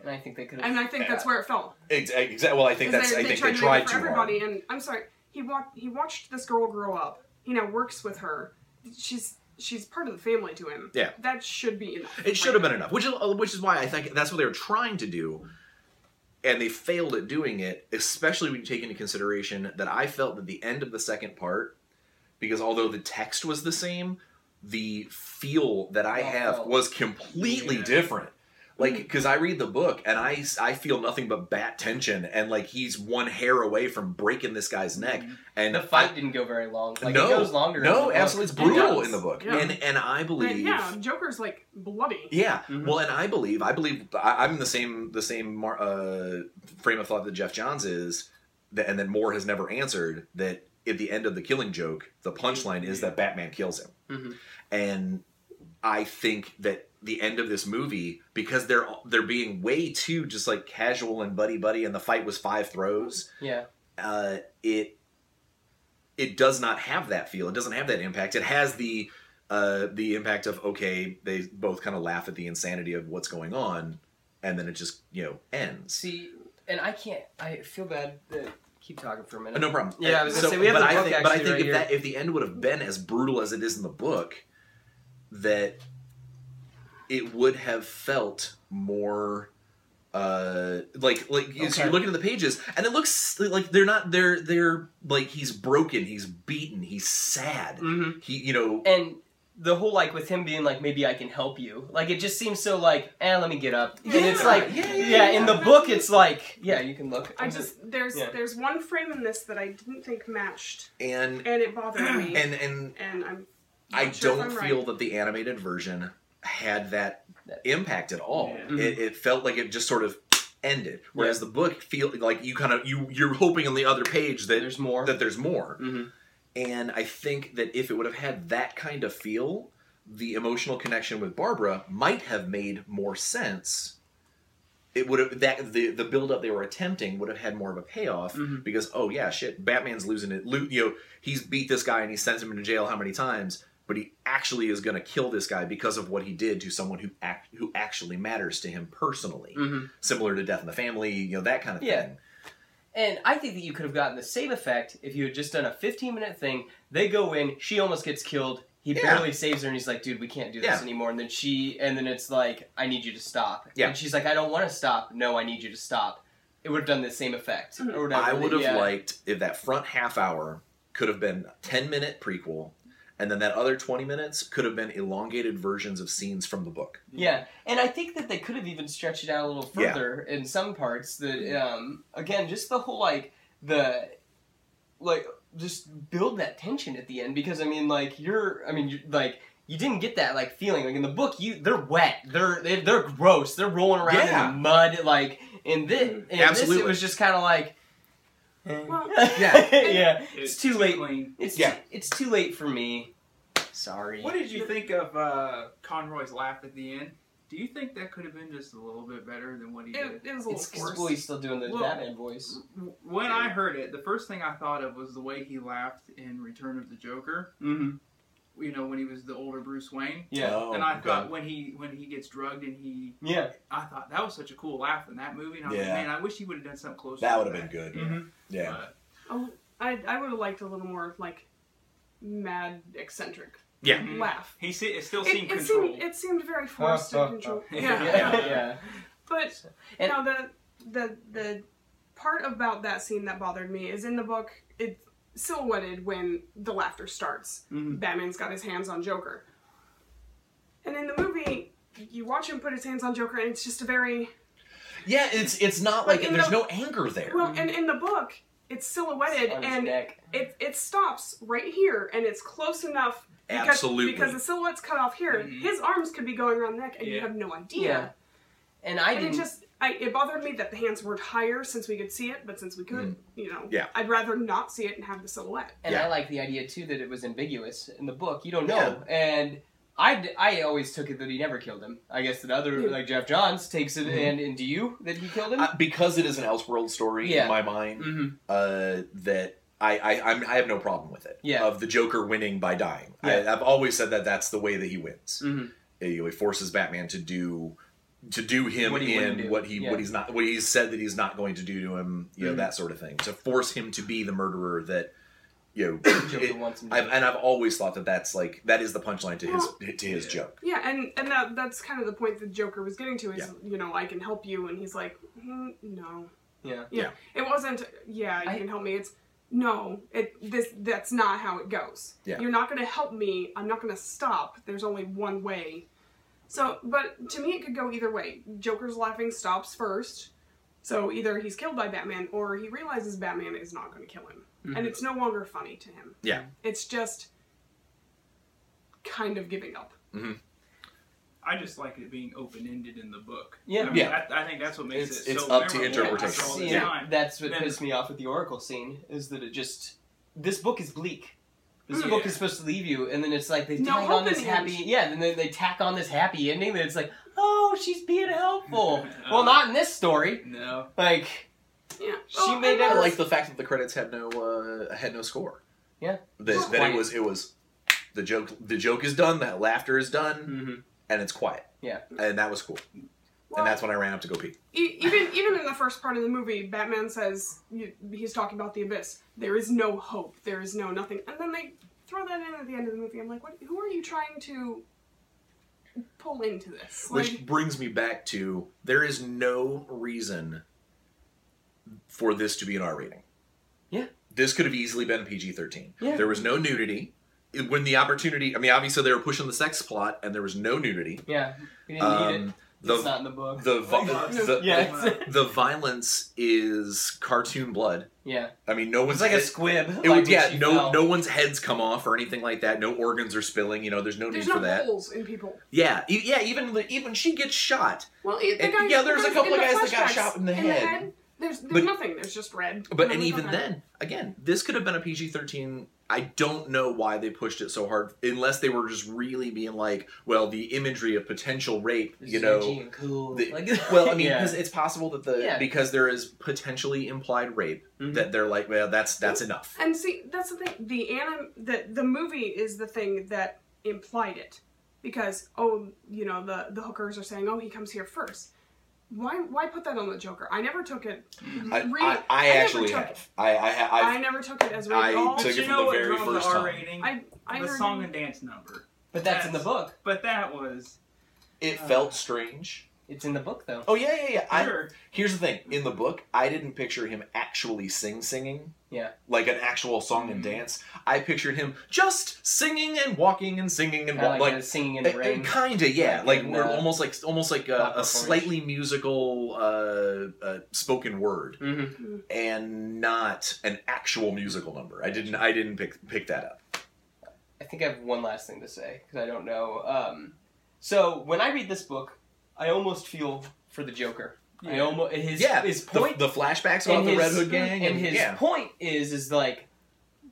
Speaker 2: And I think they could
Speaker 4: and I think that's where it fell.
Speaker 1: Exactly. Well, I think that's.
Speaker 4: they,
Speaker 1: I
Speaker 4: they
Speaker 1: think
Speaker 4: tried
Speaker 1: they
Speaker 4: to
Speaker 1: tried
Speaker 4: make it for
Speaker 1: too
Speaker 4: everybody.
Speaker 1: hard.
Speaker 4: And I'm sorry, he walked he watched this girl grow up. He now works with her. She's she's part of the family to him.
Speaker 1: Yeah.
Speaker 4: That should be enough.
Speaker 1: It should have been enough, which is uh, which is why I think that's what they were trying to do, and they failed at doing it. Especially when you take into consideration that I felt that the end of the second part, because although the text was the same, the feel that I
Speaker 2: Oh,
Speaker 1: have was completely
Speaker 3: Yeah.
Speaker 1: different. Like, because I read the book and I I feel nothing but bat tension, and like he's one hair away from breaking this guy's neck, and
Speaker 2: the fight didn't go very long. Like
Speaker 1: no,
Speaker 2: it goes longer. in the
Speaker 1: no,
Speaker 2: book.
Speaker 1: absolutely, it's brutal
Speaker 4: does.
Speaker 1: in the book,
Speaker 4: Yeah.
Speaker 1: and and I
Speaker 4: But
Speaker 1: believe
Speaker 4: yeah, Joker's like bloody.
Speaker 1: yeah,
Speaker 2: Mhm.
Speaker 1: well, and I believe, I believe, I, I'm in the same the same mar- uh, frame of thought that Geoff Johns is, that, and that Moore has never answered. That at the end of the Killing Joke, the punchline is that Batman kills him,
Speaker 2: Mhm.
Speaker 1: and I think that the end of this movie, because they're they're being way too just like casual and buddy buddy, and the fight was five throws.
Speaker 2: Yeah.
Speaker 1: Uh, it it does not have that feel. It doesn't have that impact. It has the uh, the impact of okay, they both kind of laugh at the insanity of what's going on, and then it just you know ends.
Speaker 2: See, and I can't. I feel bad. That, keep talking for a minute.
Speaker 1: No problem.
Speaker 2: Yeah, I was gonna say, we have
Speaker 1: but
Speaker 2: the
Speaker 1: I
Speaker 2: book
Speaker 1: think, but I think
Speaker 2: right
Speaker 1: if
Speaker 2: here.
Speaker 1: that if the end would have been as brutal as it is in the book, that it would have felt more uh like like so you're looking at the pages and it looks like they're not they're they're like he's broken he's beaten he's sad
Speaker 2: hmm
Speaker 1: he you know
Speaker 2: And the whole like with him being like maybe I can help you. Like it just seems so like eh, let me get up. and it's
Speaker 1: Yeah,
Speaker 2: like
Speaker 1: yeah,
Speaker 2: yeah,
Speaker 1: yeah,
Speaker 2: in the book it's like yeah you can look.
Speaker 4: I just there's
Speaker 2: Yeah.
Speaker 4: there's one frame in this that I didn't think matched,
Speaker 1: and
Speaker 4: and it bothered me.
Speaker 1: and and
Speaker 4: and I'm.
Speaker 1: I
Speaker 4: sure
Speaker 1: don't
Speaker 4: I'm
Speaker 1: feel
Speaker 4: right.
Speaker 1: that the animated version had that
Speaker 2: That-
Speaker 1: impact at all.
Speaker 3: Yeah.
Speaker 1: It, it felt like it just sort of ended. Whereas the book feel like you kind of you you're hoping on the other page that
Speaker 2: there's more.
Speaker 1: that there's more.
Speaker 2: hmm
Speaker 1: And I think that if it would have had that kind of feel, the emotional connection with Barbara might have made more sense. It would have that the the build up they were attempting would have had more of a payoff
Speaker 2: Mhm.
Speaker 1: because oh yeah shit Batman's losing it Lo- you know he's beat this guy and he sends him into jail how many times but he actually is going to kill this guy because of what he did to someone who act who actually matters to him personally
Speaker 2: hmm
Speaker 1: similar to Death in the Family you know that kind of
Speaker 2: Yeah.
Speaker 1: thing
Speaker 2: And I think that you could have gotten the same effect if you had just done a 15 minute thing. They go in, she almost gets killed. He
Speaker 1: Yeah.
Speaker 2: barely saves her, and he's like, "Dude, we can't do this
Speaker 1: Yeah.
Speaker 2: anymore." And then she, and then it's like, "I need you to stop."
Speaker 1: Yeah.
Speaker 2: And she's like, "I don't want to stop. No, I need you to stop." It would have done the same effect, or whatever.
Speaker 1: I would have
Speaker 2: yeah.
Speaker 1: liked if that front half hour could have been a 10 minute prequel, and then that other 20 minutes could have been elongated versions of scenes from the book.
Speaker 2: Yeah, and I think that they could have even stretched it out a little
Speaker 1: Yeah.
Speaker 2: further in some parts. That um, again, just the whole like the like just build that tension at the end because I mean, like you're, I mean, you're, like you didn't get that like feeling like in the book. You they're wet, they're they, they're gross, they're rolling around
Speaker 1: Yeah.
Speaker 2: in the mud. Like in this, in this
Speaker 1: Absolutely.
Speaker 2: it was just kind of like.
Speaker 4: Well,
Speaker 1: Yeah.
Speaker 2: yeah, it's too late.
Speaker 3: Clean.
Speaker 2: It's
Speaker 1: Yeah.
Speaker 2: too, it's too late for me. Sorry.
Speaker 3: What did you think of uh, Conroy's laugh at the end? Do you think that could have been just a little bit better than what he
Speaker 4: It,
Speaker 3: did?
Speaker 4: it was a little
Speaker 2: It's
Speaker 4: forced.
Speaker 2: well, he's still doing the
Speaker 3: Well-
Speaker 2: Batman voice.
Speaker 3: When I heard it, the first thing I thought of was the way he laughed in Return of the Joker.
Speaker 2: Mm-hmm.
Speaker 3: You know, when he was the older Bruce Wayne.
Speaker 2: Yeah.
Speaker 1: Oh,
Speaker 3: and I
Speaker 1: okay.
Speaker 3: thought when he when he gets drugged and he,
Speaker 2: Yeah.
Speaker 3: I thought that was such a cool laugh in that movie. And I was
Speaker 1: Yeah.
Speaker 3: like, man, I wish he would have done something closer.
Speaker 1: that would have been good.
Speaker 2: Mhm.
Speaker 1: Yeah.
Speaker 3: But,
Speaker 4: Oh, I I would have liked a little more like mad eccentric
Speaker 1: Yeah.
Speaker 3: Mhm.
Speaker 4: laugh.
Speaker 3: he se- it still seemed
Speaker 4: it
Speaker 3: controlled.
Speaker 4: seemed it seemed very forced and controlled.
Speaker 3: Yeah.
Speaker 4: Yeah.
Speaker 2: Yeah. yeah.
Speaker 4: But
Speaker 2: And-
Speaker 4: no, the the the part about that scene that bothered me is in the book. It's silhouetted when the laughter starts.
Speaker 2: Mhm.
Speaker 4: Batman's got his hands on Joker, and in the movie, you watch him put his hands on Joker, and it's just a very
Speaker 1: Yeah, it's it's not
Speaker 4: Like
Speaker 1: like, there's
Speaker 4: the-
Speaker 1: no anger there.
Speaker 4: well. And in the book, it's silhouetted,
Speaker 2: On his
Speaker 4: and
Speaker 2: neck.
Speaker 4: it it stops right here, and it's close enough. Because,
Speaker 1: Absolutely.
Speaker 4: because the silhouette's cut off here,
Speaker 3: Mhm.
Speaker 4: his arms could be going around the neck, and you have no idea.
Speaker 2: Yeah. And I
Speaker 4: And it
Speaker 2: didn't.
Speaker 4: just, I, it bothered me that the hands weren't higher since we could see it, but since we could, you know,
Speaker 1: Mm-hmm. Yeah.
Speaker 4: I'd rather not see it and have the silhouette.
Speaker 2: And
Speaker 1: Yeah.
Speaker 2: I like the idea too that it was ambiguous in the book. You don't know. And I, I always took it that he never killed him. I guess that other like Geoff Johns takes it
Speaker 1: Mhm.
Speaker 2: and and do you that he killed him?
Speaker 1: Uh, because it is an Elseworld story
Speaker 2: Yeah.
Speaker 1: in my mind,
Speaker 2: mm-hmm.
Speaker 1: uh, that I I, I'm, I have no problem with it.
Speaker 2: Yeah.
Speaker 1: Of the Joker winning by dying.
Speaker 2: Yeah.
Speaker 1: I, I've always said that that's the way that he wins.
Speaker 2: Mm-hmm.
Speaker 1: He, he forces Batman to do to do him
Speaker 2: What
Speaker 1: in
Speaker 2: do.
Speaker 1: what he
Speaker 2: Yeah.
Speaker 1: what he's not what he's said that he's not going to do to him. You know
Speaker 2: Mhm.
Speaker 1: that sort of thing. To force him to be the murderer that you know.
Speaker 2: Joker
Speaker 1: it-
Speaker 2: wants him to
Speaker 1: I've, and I've always thought that that's like that is the punchline to his to his
Speaker 3: Yeah.
Speaker 1: joke.
Speaker 4: Yeah, and and that that's kind of the point that Joker was getting to is,
Speaker 1: Yeah.
Speaker 4: you know, I can help you, and he's like, mm, no,
Speaker 2: Yeah.
Speaker 4: yeah. It wasn't, yeah, you
Speaker 2: I-
Speaker 4: can help me. It's no, it this that's not how it goes.
Speaker 1: Yeah.
Speaker 4: You're not going to help me. I'm not going to stop. There's only one way. So, but to me, it could go either way. Joker's laughing stops first. So either he's killed by Batman or he realizes Batman is not going to kill him.
Speaker 2: Mhm.
Speaker 4: And it's no longer funny to him.
Speaker 1: Yeah.
Speaker 4: It's just kind of giving up.
Speaker 3: I just like it being open ended in the book.
Speaker 2: Yeah.
Speaker 3: I mean,
Speaker 1: Yeah.
Speaker 3: I, I think that's what makes
Speaker 1: It's-
Speaker 3: it
Speaker 1: it's
Speaker 3: so
Speaker 1: up to interpretation.
Speaker 3: after all
Speaker 2: See,
Speaker 1: Yeah.
Speaker 2: that's what
Speaker 3: Then-
Speaker 2: pissed me off with the Oracle scene is that it just this book is bleak. This
Speaker 3: Mm.
Speaker 2: book is supposed to leave you, and then it's like they
Speaker 4: No
Speaker 2: tag on this happy,
Speaker 4: end.
Speaker 2: yeah, and then they tack on this happy ending that it's like, oh, she's being helpful. well,
Speaker 3: Uh,
Speaker 2: not in this story.
Speaker 3: No.
Speaker 2: Like,
Speaker 4: Yeah.
Speaker 2: She
Speaker 4: Oh,
Speaker 2: made
Speaker 1: I like the fact that the credits had no uh, had no score.
Speaker 2: Yeah.
Speaker 1: That, that it was it was the joke the joke is done, that laughter is done,
Speaker 2: mm-hmm.
Speaker 1: And it's quiet.
Speaker 2: Yeah.
Speaker 1: And that was cool.
Speaker 4: Well,
Speaker 1: and that's when I ran up to go pee.
Speaker 4: E- even even in the first part of the movie, Batman says he's talking about the abyss. There is no hope. There is no nothing. And then they throw that in at the end of the movie. I'm like, what? Who are you trying to pull into this?
Speaker 1: Which brings me back to there is no reason for this to be an R rating.
Speaker 2: Yeah.
Speaker 1: This could have easily been PG 13.
Speaker 2: Yeah.
Speaker 1: There was no nudity. It- When the opportunity, I mean, obviously they were pushing the sex plot and there was no nudity.
Speaker 2: yeah, we didn't need it.
Speaker 1: Um,
Speaker 2: it's
Speaker 1: the,
Speaker 2: not in the book.
Speaker 1: the, vi- the,
Speaker 2: yeah, it's,
Speaker 1: the violence is cartoon blood.
Speaker 2: yeah,
Speaker 1: I mean, no
Speaker 2: it's
Speaker 1: one's
Speaker 2: like a squib.
Speaker 1: It
Speaker 2: like
Speaker 1: would, yeah, no,
Speaker 2: fell.
Speaker 1: no one's heads come off or anything like that. No organs are spilling. You know, there's no need
Speaker 4: there's
Speaker 1: for
Speaker 4: no
Speaker 1: that.
Speaker 4: holes in people.
Speaker 1: Yeah, e- yeah. Even the- even she gets shot,
Speaker 4: Well, the
Speaker 1: And-
Speaker 4: guys,
Speaker 1: yeah,
Speaker 4: the
Speaker 1: there's a couple of guys that got shot in the head.
Speaker 4: There's, there's
Speaker 1: But-
Speaker 4: nothing. There's just red.
Speaker 1: but
Speaker 4: No,
Speaker 1: and even then, again, this could have been a PG-13. I don't know why they pushed it so hard, unless they were just really being like, well, the imagery of potential rape,
Speaker 2: It's
Speaker 1: you know.
Speaker 2: and cool.
Speaker 1: the-
Speaker 2: like,
Speaker 1: well, I mean,
Speaker 2: yeah.
Speaker 1: because it's possible that the
Speaker 2: Yeah.
Speaker 1: because there is potentially implied rape
Speaker 2: Mhm.
Speaker 1: that they're like, well, that's that's enough.
Speaker 4: And see, that's the thing. The anim, the the movie is the thing that implied it, because oh, you know, the the hookers are saying, oh, he comes here first. Why why put that on the Joker? I never took it.
Speaker 1: I,
Speaker 4: really,
Speaker 1: I, I
Speaker 4: never
Speaker 1: actually
Speaker 4: took
Speaker 1: have.
Speaker 4: it.
Speaker 1: I I ha-
Speaker 4: I
Speaker 1: I've,
Speaker 4: never took it as rape
Speaker 1: I
Speaker 4: at all.
Speaker 1: took
Speaker 3: But
Speaker 1: it
Speaker 3: you
Speaker 1: from
Speaker 3: know
Speaker 1: the very first
Speaker 3: the
Speaker 1: time.
Speaker 3: Rating?
Speaker 4: I I
Speaker 3: the
Speaker 4: heard
Speaker 3: song and dance number.
Speaker 2: but that's in the book.
Speaker 3: But that was
Speaker 1: it
Speaker 3: Uh,
Speaker 1: felt strange.
Speaker 2: It's in the book though.
Speaker 1: Oh yeah, yeah, yeah. I,
Speaker 3: sure.
Speaker 1: Here's the thing: in the book, I didn't picture him actually sing singing.
Speaker 2: Yeah.
Speaker 1: Like an actual song and
Speaker 3: Mhm.
Speaker 1: dance. I pictured him just singing and walking and singing and
Speaker 2: Kinda like,
Speaker 1: like,
Speaker 2: singing in the rain.
Speaker 1: kinda, yeah.
Speaker 2: Like
Speaker 1: Like,
Speaker 2: in,
Speaker 1: we're
Speaker 2: uh,
Speaker 1: almost like almost like a, a slightly musical uh, uh, spoken word,
Speaker 2: hmm
Speaker 1: and not an actual musical number. I didn't. I didn't pick pick that up.
Speaker 2: I think I have one last thing to say because I don't know. Um, so when I read this book, I almost feel for the Joker. I
Speaker 3: Yeah.
Speaker 2: almost his
Speaker 1: yeah,
Speaker 2: his
Speaker 1: the,
Speaker 2: point
Speaker 1: the flashbacks
Speaker 2: and
Speaker 1: about the
Speaker 2: his-
Speaker 1: Red Hood gang,
Speaker 2: and his
Speaker 1: yeah,
Speaker 2: point is is like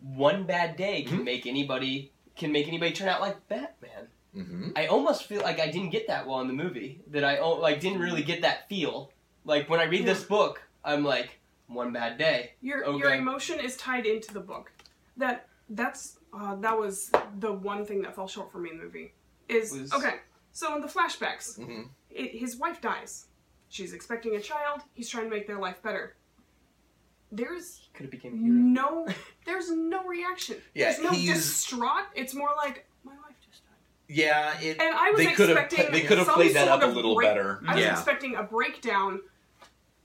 Speaker 2: one bad day can
Speaker 1: Mhm.
Speaker 2: make anybody can make anybody turn out like Batman.
Speaker 1: hmm
Speaker 2: I almost feel like I didn't get that well in the movie. That I like didn't really get that feel. Like when I read this book, I'm like one bad day.
Speaker 4: Your your
Speaker 2: Okay.
Speaker 4: emotion is tied into the book. That that's uh, that was the one thing that fell short for me in the movie. Is
Speaker 2: Was-
Speaker 4: okay. So in the flashbacks,
Speaker 1: hmm
Speaker 4: it, his wife dies. She's expecting a child. He's trying to make their life better. There's
Speaker 2: Could have became a hero.
Speaker 4: no, there's no reaction.
Speaker 1: Yeah,
Speaker 4: there's no
Speaker 1: he's-
Speaker 4: distraught. It's more like my wife just died.
Speaker 1: Yeah, it,
Speaker 4: And I was
Speaker 1: they could have
Speaker 4: expecting
Speaker 1: they could have
Speaker 4: some
Speaker 1: played that
Speaker 4: sort
Speaker 1: up a
Speaker 4: of
Speaker 1: little
Speaker 4: break-
Speaker 1: better.
Speaker 4: I was
Speaker 1: Yeah.
Speaker 4: expecting a breakdown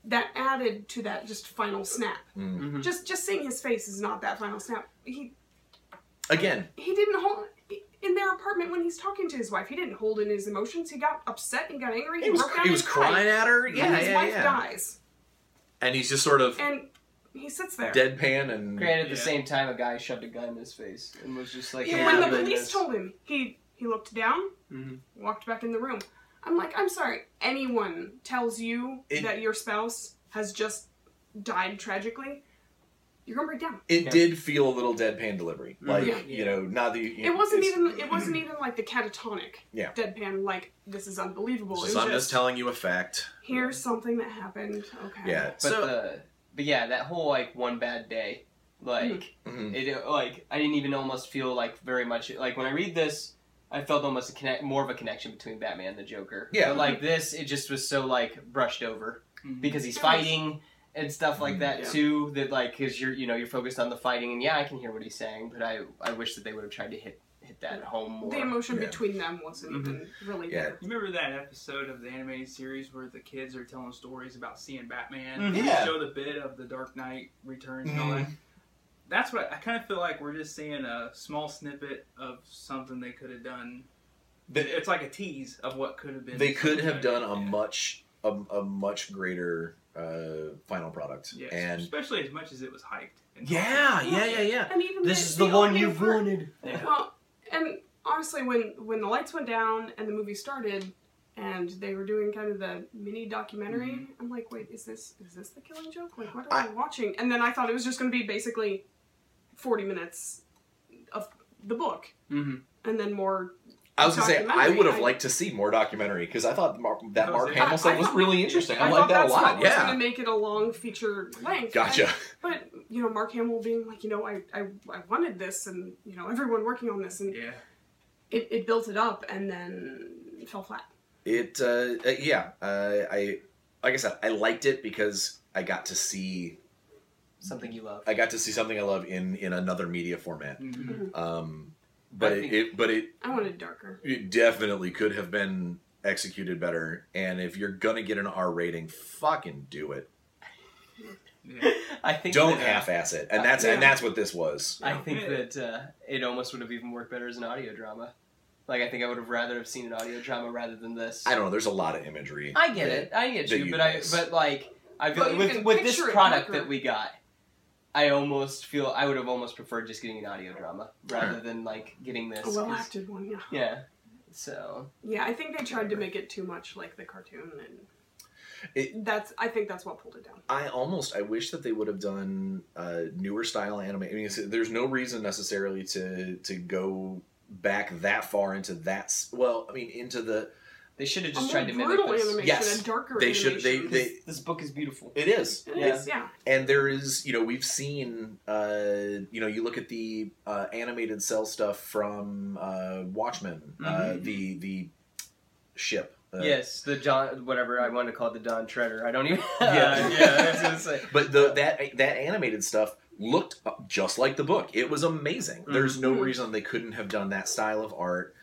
Speaker 4: that added to that just final snap.
Speaker 1: Mm.
Speaker 2: Mhm.
Speaker 4: Just just seeing his face is not that final snap. He
Speaker 1: Again,
Speaker 4: he didn't hold in their apartment when he's talking to his wife. He didn't hold in his emotions. He got upset and got angry.
Speaker 1: he was
Speaker 4: broke down
Speaker 1: he was crying at her.
Speaker 4: And
Speaker 1: Yeah,
Speaker 4: his
Speaker 1: yeah,
Speaker 4: wife
Speaker 1: yeah.
Speaker 4: dies,
Speaker 1: And he's just sort of
Speaker 4: and he sits there.
Speaker 1: deadpan and
Speaker 2: Granted, at the
Speaker 3: Yeah.
Speaker 2: same time, a guy shoved a gun in his face and was just like,
Speaker 1: Yeah,
Speaker 4: when the police
Speaker 2: this."
Speaker 4: told him, he he looked down,
Speaker 2: Mhm.
Speaker 4: walked back in the room. I'm like, I'm sorry. Anyone tells you
Speaker 1: It-
Speaker 4: that your spouse has just died tragically, you're gonna break down.
Speaker 1: it
Speaker 2: Yeah.
Speaker 1: did feel a little deadpan delivery. Like
Speaker 4: Yeah.
Speaker 1: you know, not the you
Speaker 4: It wasn't even it wasn't even like the catatonic
Speaker 1: Yeah.
Speaker 4: deadpan like this is unbelievable.
Speaker 1: it's
Speaker 4: It
Speaker 1: just,
Speaker 4: was
Speaker 1: I'm just
Speaker 4: just
Speaker 1: telling you a fact.
Speaker 4: here's something that happened. Okay.
Speaker 1: Yeah.
Speaker 2: But
Speaker 1: so
Speaker 2: the but yeah, that whole like one bad day, like
Speaker 1: Mhm.
Speaker 2: it like I didn't even almost feel like very much like when I read this, I felt almost a connect more of a connection between Batman and the Joker.
Speaker 1: Yeah.
Speaker 2: But like this, it just was so like brushed over
Speaker 3: Mhm.
Speaker 2: because he's
Speaker 4: It was-
Speaker 2: fighting and stuff like
Speaker 1: Mhm.
Speaker 2: that
Speaker 4: Yeah.
Speaker 2: too. That like because you're you know you're focused on the fighting and yeah, I can hear what he's saying, but I I wish that they would have tried to hit hit that home more.
Speaker 4: The emotion
Speaker 1: Yeah.
Speaker 4: between them wasn't
Speaker 2: Mhm.
Speaker 4: even really
Speaker 1: Yeah.
Speaker 4: there.
Speaker 3: You remember that episode of the animated series where the kids are telling stories about seeing Batman?
Speaker 2: Mhm.
Speaker 3: They
Speaker 1: Yeah.
Speaker 3: show the bit of the Dark Knight Returns and all that. That's what I kind of feel like we're just seeing a small snippet of something they could have done.
Speaker 1: They,
Speaker 3: It's like a tease of what could have been.
Speaker 1: they could have done a
Speaker 3: Yeah.
Speaker 1: much a, a much greater uh, final product.
Speaker 3: Yes,
Speaker 1: And
Speaker 3: especially as much as it was hyped. and
Speaker 1: yeah, yeah, yeah, yeah.
Speaker 4: And even
Speaker 2: this
Speaker 4: the,
Speaker 2: is the, one you've
Speaker 4: for-
Speaker 2: wanted.
Speaker 4: Well, and honestly, when when the lights went down and the movie started, and they were doing kind of the mini documentary,
Speaker 3: Mm-hmm.
Speaker 4: I'm like, wait, is this is this the Killing Joke? Like, what are
Speaker 1: I-
Speaker 4: we watching? And then I thought it was just going to be basically 40 minutes of the book,
Speaker 2: Mm-hmm.
Speaker 4: and then more.
Speaker 1: I was gonna say I would have liked to see more documentary because I thought Mark, that
Speaker 3: That
Speaker 1: Mark Hamill
Speaker 4: I-
Speaker 1: stuff was really interesting. I,
Speaker 4: I
Speaker 1: like that a
Speaker 4: that's
Speaker 1: lot.
Speaker 4: what was
Speaker 1: Yeah,
Speaker 4: going to make it a long feature length.
Speaker 1: gotcha.
Speaker 4: I- but you know, Mark Hamill being like, you know, I, I I wanted this, and you know, everyone working on this, and
Speaker 3: Yeah.
Speaker 4: it, it built it up, and then it fell flat.
Speaker 1: It uh, uh, yeah. Uh, I like I said I liked it because I got to see
Speaker 2: Something you love.
Speaker 1: I got to see something I love in in another media format.
Speaker 3: Mhm.
Speaker 1: Um, but it, it but it
Speaker 4: I wanted darker.
Speaker 1: it definitely could have been executed better. And if you're gonna get an R rating, fucking do it.
Speaker 3: Yeah.
Speaker 2: I think
Speaker 1: Don't
Speaker 2: that, uh,
Speaker 1: half-ass it. And
Speaker 2: uh,
Speaker 1: that's
Speaker 4: yeah.
Speaker 1: and that's what this was.
Speaker 2: I think
Speaker 3: Yeah.
Speaker 2: that uh, it almost would have even worked better as an audio drama. Like I think I would have rather have seen an audio drama rather than this.
Speaker 1: I don't know. There's a lot of imagery.
Speaker 2: I get
Speaker 1: that-
Speaker 2: it. I get you,
Speaker 1: you
Speaker 2: but I but like I feel
Speaker 4: But you
Speaker 2: with with this product
Speaker 4: darker.
Speaker 2: that we got, I almost feel I would have almost preferred just getting an audio drama rather than like getting this.
Speaker 4: A well
Speaker 2: 'cause-
Speaker 4: acted one, yeah.
Speaker 2: Yeah. So
Speaker 4: Yeah, I think they tried to make it too much like the cartoon, and
Speaker 1: It-
Speaker 4: that's I think that's what pulled it down.
Speaker 1: I almost I wish that they would have done uh, newer style anime. I mean, it's- there's no reason necessarily to to go back that far into that. Well, I mean, into the
Speaker 2: they should have
Speaker 4: A
Speaker 2: just
Speaker 4: more
Speaker 2: tried to mimic this.
Speaker 4: animation,
Speaker 1: Yes.
Speaker 4: a darker
Speaker 1: They should- they- they-
Speaker 2: This, this book is beautiful.
Speaker 1: it is,
Speaker 4: It
Speaker 2: Yeah.
Speaker 4: is, yeah.
Speaker 1: and there is you know we've seen uh, you know you look at the uh, animated cell stuff from uh, Watchmen, uh,
Speaker 2: Mhm.
Speaker 1: the the ship. Uh,
Speaker 2: yes, the John whatever I want to call it the Don Treader. I don't even.
Speaker 1: Yeah.
Speaker 2: yeah. I was gonna say.
Speaker 1: But the that that animated stuff looked just like the book. It was amazing. There's no
Speaker 4: Mhm.
Speaker 1: reason they couldn't have done that style of art.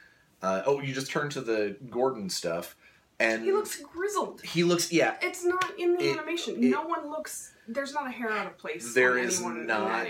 Speaker 1: Uh, oh, you just turn to the Gordon stuff, and
Speaker 4: He looks grizzled.
Speaker 1: he looks yeah.
Speaker 4: It's not in the
Speaker 1: It-
Speaker 4: animation.
Speaker 1: it-
Speaker 4: no one looks. There's not a hair out of place.
Speaker 1: There
Speaker 4: on
Speaker 1: is not.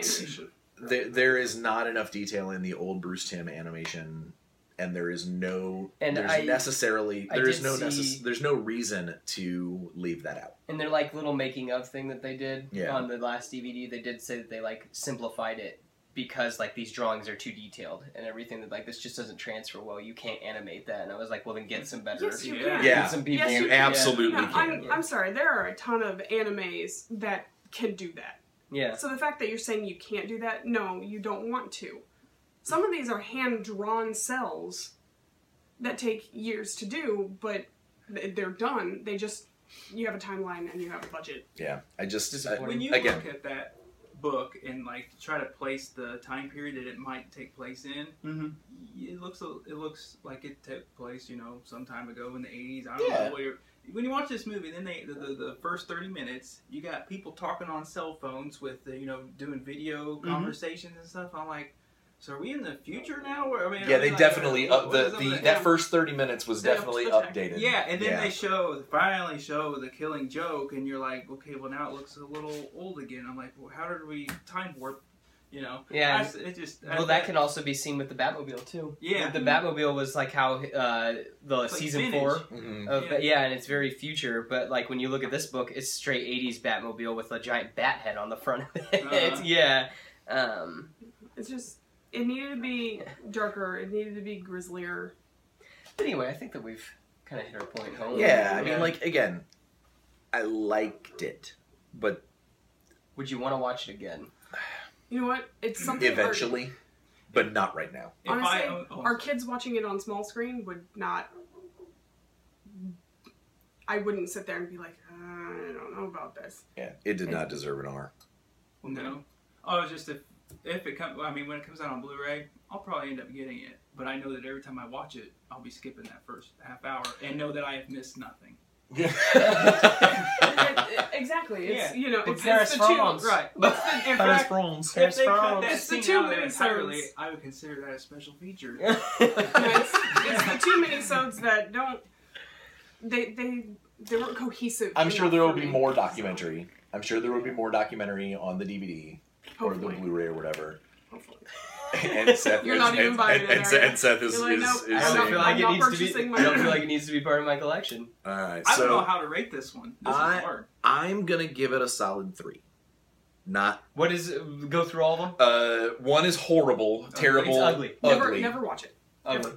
Speaker 1: There, there is not enough detail in the old Bruce Timm animation, and there is no
Speaker 2: And
Speaker 1: there's
Speaker 2: I-
Speaker 1: necessarily
Speaker 2: I
Speaker 1: there is no
Speaker 2: see-
Speaker 1: necess- there's no reason to leave that out.
Speaker 2: And they're like little making of thing that they did
Speaker 1: Yeah.
Speaker 2: on the last DVD, they did say that they like simplified it because like these drawings are too detailed and everything that like this just doesn't transfer well. You can't animate that. And I was like, well then get some better.
Speaker 4: Yes, you
Speaker 3: Yeah.
Speaker 4: can.
Speaker 1: Yeah.
Speaker 2: Get some people.
Speaker 4: Yes,
Speaker 1: you
Speaker 4: can.
Speaker 1: absolutely
Speaker 4: Yeah,
Speaker 1: can.
Speaker 4: I'm, I'm sorry. There are a ton of animes that can do that.
Speaker 2: Yeah.
Speaker 4: So the fact that you're saying you can't do that, no, you don't want to. Some of these are hand drawn cells that take years to do, but they're done. They just you have a timeline and you have a budget.
Speaker 1: Yeah, I just I,
Speaker 3: when you
Speaker 1: again.
Speaker 3: look at that book and like try to place the time period that it might take place in,
Speaker 2: Mm-hmm.
Speaker 3: it looks it looks like it took place, you know, some time ago in the eighties. I don't
Speaker 1: Yeah.
Speaker 3: know where. When you watch this movie, then they the, the, the first thirty minutes, you got people talking on cell phones with the, you know doing video
Speaker 1: Mm-hmm.
Speaker 3: conversations and stuff. I'm like, so are we in the future now? Or, I mean,
Speaker 1: yeah, they
Speaker 3: like,
Speaker 1: definitely
Speaker 3: what-
Speaker 1: up
Speaker 3: what
Speaker 1: the, the that
Speaker 3: that?
Speaker 1: first thirty minutes was definitely updated.
Speaker 3: Yeah, and then
Speaker 1: Yeah.
Speaker 3: they show finally show the killing joke, and you're like, okay, well now it looks a little old again. I'm like, well, how did we time warp? You know?
Speaker 2: Yeah,
Speaker 3: I it just
Speaker 2: Well,
Speaker 3: I-
Speaker 2: that can also be seen with the Batmobile too.
Speaker 3: Yeah.
Speaker 2: the Batmobile was like how uh, the
Speaker 3: like
Speaker 2: season
Speaker 3: vintage.
Speaker 2: four
Speaker 1: Mhm.
Speaker 2: of
Speaker 3: Yeah.
Speaker 2: yeah. and it's very future. But like when you look at this book, it's straight '80s Batmobile with a giant bat head on the front of it.
Speaker 3: Uh-huh.
Speaker 2: yeah, um,
Speaker 4: It's just it needed to be darker. It needed to be grislier.
Speaker 2: but anyway, I think that we've kind of hit our point home.
Speaker 1: Yeah, I mean, like again, I liked it, but
Speaker 2: would you want to watch it again?
Speaker 4: You know what? It's something our-
Speaker 1: eventually, but not right now.
Speaker 3: If
Speaker 4: Honestly,
Speaker 3: I, oh, oh,
Speaker 4: our kids watching it on small screen would not. I wouldn't sit there and be like, uh, I don't know about this.
Speaker 1: Yeah, it did not deserve an R.
Speaker 3: no. Oh, it's just if if it comes. I mean, when it comes out on Blu-ray, I'll probably end up getting it. But I know that every time I watch it, I'll be skipping that first half hour and know that I have missed nothing.
Speaker 4: exactly. It's
Speaker 3: Yeah.
Speaker 4: you know,
Speaker 2: It's
Speaker 4: it's,
Speaker 2: Paris
Speaker 4: it's the two.
Speaker 3: Right.
Speaker 2: But
Speaker 3: In
Speaker 1: Paris,
Speaker 3: fact,
Speaker 1: Franz.
Speaker 3: if they cut
Speaker 2: Franz.
Speaker 3: that
Speaker 4: It's the two
Speaker 3: out of it entirely, I would consider that a special feature.
Speaker 4: You it's, it's the two minisodes that don't. They they they weren't cohesive.
Speaker 1: I'm sure there will be more documentary. I'm sure there will be more documentary on the DVD or the
Speaker 4: Hopefully.
Speaker 1: Blu-ray or whatever.
Speaker 4: Hopefully.
Speaker 1: And Seth,
Speaker 4: You're not
Speaker 1: and,
Speaker 4: even buying
Speaker 1: and,
Speaker 4: it,
Speaker 1: and,
Speaker 4: are
Speaker 1: and Seth is,
Speaker 4: You're like,
Speaker 1: is,
Speaker 4: nope,
Speaker 1: is
Speaker 2: I don't
Speaker 1: saying,
Speaker 2: feel
Speaker 4: I'm
Speaker 2: like it
Speaker 4: not
Speaker 2: needs to be.
Speaker 4: purchasing
Speaker 2: I don't feel like it needs to be part of my collection.
Speaker 1: all right.
Speaker 3: I don't know
Speaker 1: So
Speaker 3: how to rate this one. This
Speaker 1: I-
Speaker 3: is hard.
Speaker 1: I'm gonna give it a solid three. Not
Speaker 2: What is? Go through all of them.
Speaker 1: uh, one is horrible, terrible,
Speaker 2: It's ugly.
Speaker 4: Never never watch it.
Speaker 2: Ugly.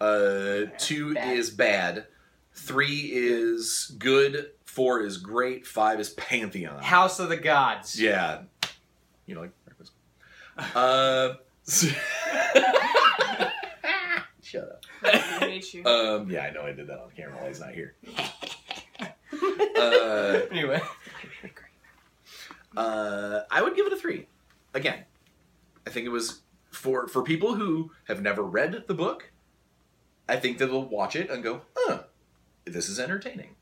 Speaker 1: Uh, two
Speaker 2: Bad.
Speaker 1: is bad. Three is good. Four is great. Five is Pantheon.
Speaker 2: House of the Gods.
Speaker 1: Yeah. You know, like breakfast. Uh, shut up.
Speaker 4: I hate you.
Speaker 1: Um, yeah, I know I did that on camera while he's not here. uh,
Speaker 2: Anyway,
Speaker 1: uh, I would give it a three. Again, I think it was for for people who have never read the book. I think that they'll watch it and go, "Huh, this is entertaining."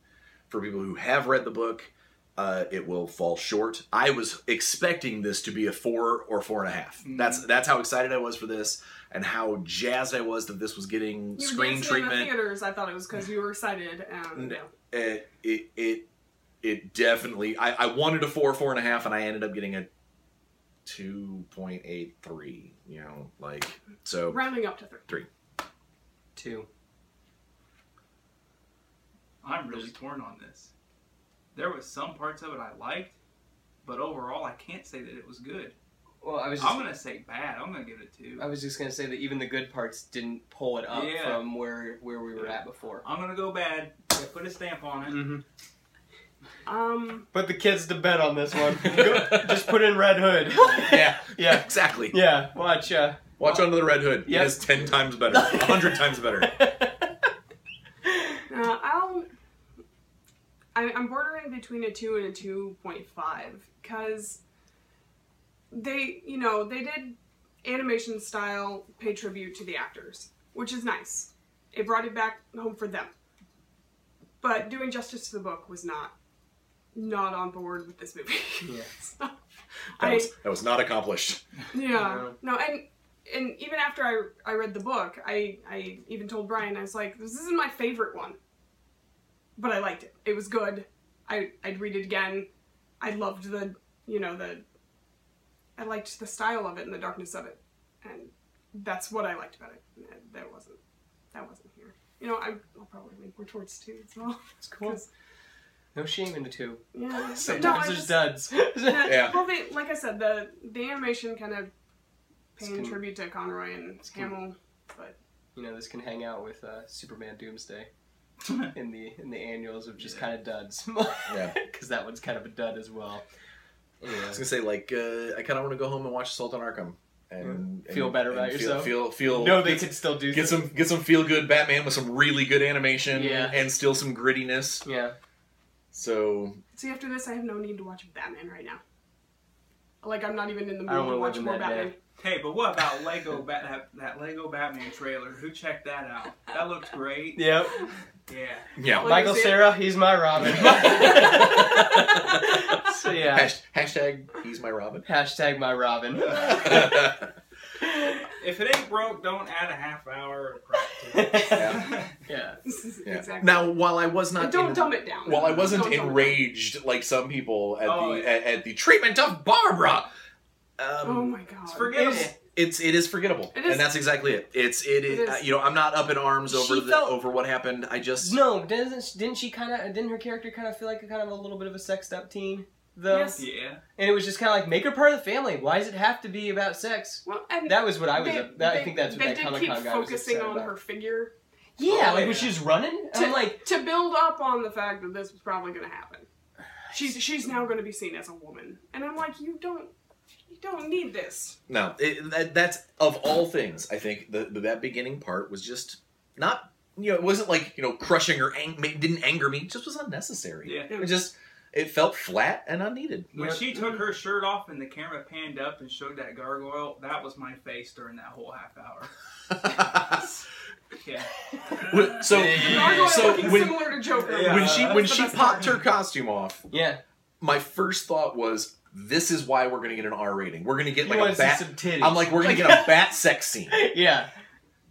Speaker 1: For people who have read the book, uh, it will fall short. I was expecting this to be a four or four and a half.
Speaker 3: Mhm.
Speaker 1: That's that's how excited I was for this, and how jazzed I was that this was getting
Speaker 4: You
Speaker 1: screen
Speaker 4: dancing in the
Speaker 1: treatment.
Speaker 4: theaters. I thought it was because you were excited. And,
Speaker 1: No. it it it, it definitely I, I wanted a four four and a half and i ended up getting a 2.83 you know like so
Speaker 4: rounding up to three.
Speaker 2: two.
Speaker 3: I'm really torn on this. There was some parts of it I liked, but overall I can't say that it was good.
Speaker 2: Well, I was just,
Speaker 3: I'm gonna say bad. I'm gonna give it a two.
Speaker 2: I was just gonna say that even the good parts didn't pull it up
Speaker 3: Yeah.
Speaker 2: from where where we were at before.
Speaker 3: I'm gonna go bad. Yeah, put a stamp on it.
Speaker 2: Mm-hmm.
Speaker 4: Um,
Speaker 2: Put the kids to bed on this one. just put in Red Hood.
Speaker 1: yeah
Speaker 2: Yeah.
Speaker 1: exactly
Speaker 2: Yeah, watch. Uh,
Speaker 1: watch under the red hood
Speaker 2: Yep.
Speaker 1: it is 10 times better 100 times better
Speaker 4: uh, I'll. I, I'm bordering between a two and a two point five because they, you know, they did animation style pay tribute to the actors, which is nice. It brought it back home for them. But doing justice to the book was not not on board with this movie.
Speaker 2: Yeah.
Speaker 4: So,
Speaker 1: that
Speaker 4: I,
Speaker 1: was, that was not accomplished
Speaker 4: Yeah. No, and and even after I I read the book, I I even told Brian I was like, this isn't my favorite one, but I liked it. It was good. I I'd read it again. I loved the you know the. I liked the style of it and the darkness of it, and that's what I liked about it. That wasn't that wasn't here. You know, I, I'll probably lean more towards two as well.
Speaker 2: it's cool. No shame in the two.
Speaker 4: Yeah.
Speaker 1: Sometimes
Speaker 4: No,
Speaker 2: there's
Speaker 4: just-
Speaker 2: duds.
Speaker 1: Yeah.
Speaker 4: Well, they, like I said, the the animation kind of paying
Speaker 2: con-
Speaker 4: tribute to Conroy and Hamill, but
Speaker 2: you know, this can hang out with uh, Superman Doomsday in the in the annuals of just
Speaker 3: Yeah.
Speaker 2: kind of duds.
Speaker 1: Yeah.
Speaker 2: because that one's kind of a dud as well.
Speaker 1: i was gonna say like uh, i kind of want to go home and watch assault on arkham and,
Speaker 2: Feel
Speaker 1: and-
Speaker 2: better
Speaker 1: and
Speaker 2: about
Speaker 1: feel,
Speaker 2: yourself.
Speaker 1: Feel feel
Speaker 2: No, they
Speaker 1: get,
Speaker 2: could still do
Speaker 1: get
Speaker 2: some-
Speaker 1: some get some feel good Batman with some really good animation
Speaker 2: Yeah.
Speaker 1: and still some grittiness.
Speaker 2: Yeah.
Speaker 1: So
Speaker 4: See, after this, I have no need to watch Batman right now. Like, I'm not even in the mood to watch more
Speaker 2: Batman. day.
Speaker 4: Batman.
Speaker 3: Hey, but what about Lego Bat that, that Lego Batman trailer? Who checked that out? That looked great.
Speaker 2: Yep.
Speaker 3: Yeah.
Speaker 1: yeah.
Speaker 4: Like,
Speaker 2: Michael
Speaker 4: is it-
Speaker 2: Cera, he's my Robin. so yeah.
Speaker 1: Hash- hashtag he's my Robin.
Speaker 2: Hashtag my Robin.
Speaker 3: If it ain't broke, don't add a half hour of crap to it.
Speaker 1: Yeah.
Speaker 2: yeah.
Speaker 1: Yeah.
Speaker 4: exactly.
Speaker 1: Now, while I was
Speaker 4: And
Speaker 1: not
Speaker 4: don't
Speaker 1: en-
Speaker 4: dumb it down.
Speaker 1: while I wasn't
Speaker 4: Don't dumb it down.
Speaker 1: enraged like some people at
Speaker 3: Oh,
Speaker 1: the
Speaker 3: yeah.
Speaker 1: at, at the treatment of Barbara, um,
Speaker 4: Oh my god.
Speaker 3: It's forgettable.
Speaker 2: It's-
Speaker 1: it's it is forgettable,
Speaker 4: It is.
Speaker 1: and that's exactly it. It's it is,
Speaker 4: It is.
Speaker 1: Uh, you know I'm not up in arms over
Speaker 2: She
Speaker 1: the
Speaker 2: felt-
Speaker 1: over what happened. I just
Speaker 2: No, doesn't didn't she kind of didn't her character kind of feel like a kind of a little bit of a sexed up teen though?
Speaker 4: Yes.
Speaker 3: Yeah.
Speaker 2: And it was just kind of like make her part of the family. Why does it have to be about sex?
Speaker 4: Well, and
Speaker 2: That was what I was.
Speaker 4: they,
Speaker 2: up- that, I think that's what
Speaker 4: they
Speaker 2: that
Speaker 4: did
Speaker 2: Comic
Speaker 4: keep
Speaker 2: Con guy was
Speaker 4: focusing
Speaker 2: upset
Speaker 4: on
Speaker 2: about.
Speaker 4: her figure
Speaker 2: Yeah,
Speaker 3: Oh,
Speaker 2: like
Speaker 3: yeah.
Speaker 2: when she's running.
Speaker 4: to,
Speaker 2: I'm like,
Speaker 4: to build up on the fact that this was probably going to happen. She's she's now going to be seen as a woman, and I'm like, you don't you don't need this.
Speaker 1: no. It, that, that's of all things. I think the, the that beginning part was just not you know it wasn't like you know crushing or ang- didn't anger me. It just was unnecessary.
Speaker 3: Yeah.
Speaker 1: It was just it felt flat and unneeded.
Speaker 3: When
Speaker 2: Yep.
Speaker 3: she took her shirt off and the camera panned up and showed that gargoyle, that was my face during that whole half hour. Yeah.
Speaker 1: Wh- so
Speaker 4: Gargoyle
Speaker 1: so when
Speaker 4: similar to Joker.
Speaker 3: Yeah.
Speaker 1: when she when
Speaker 4: the
Speaker 1: she popped
Speaker 4: part.
Speaker 1: her costume off,
Speaker 2: yeah,
Speaker 1: my first thought was, "This is why we're gonna get an R rating. We're gonna get like
Speaker 2: want
Speaker 1: a bat."
Speaker 2: some titties?
Speaker 1: I'm like, we're gonna get a bat sex scene,
Speaker 2: yeah,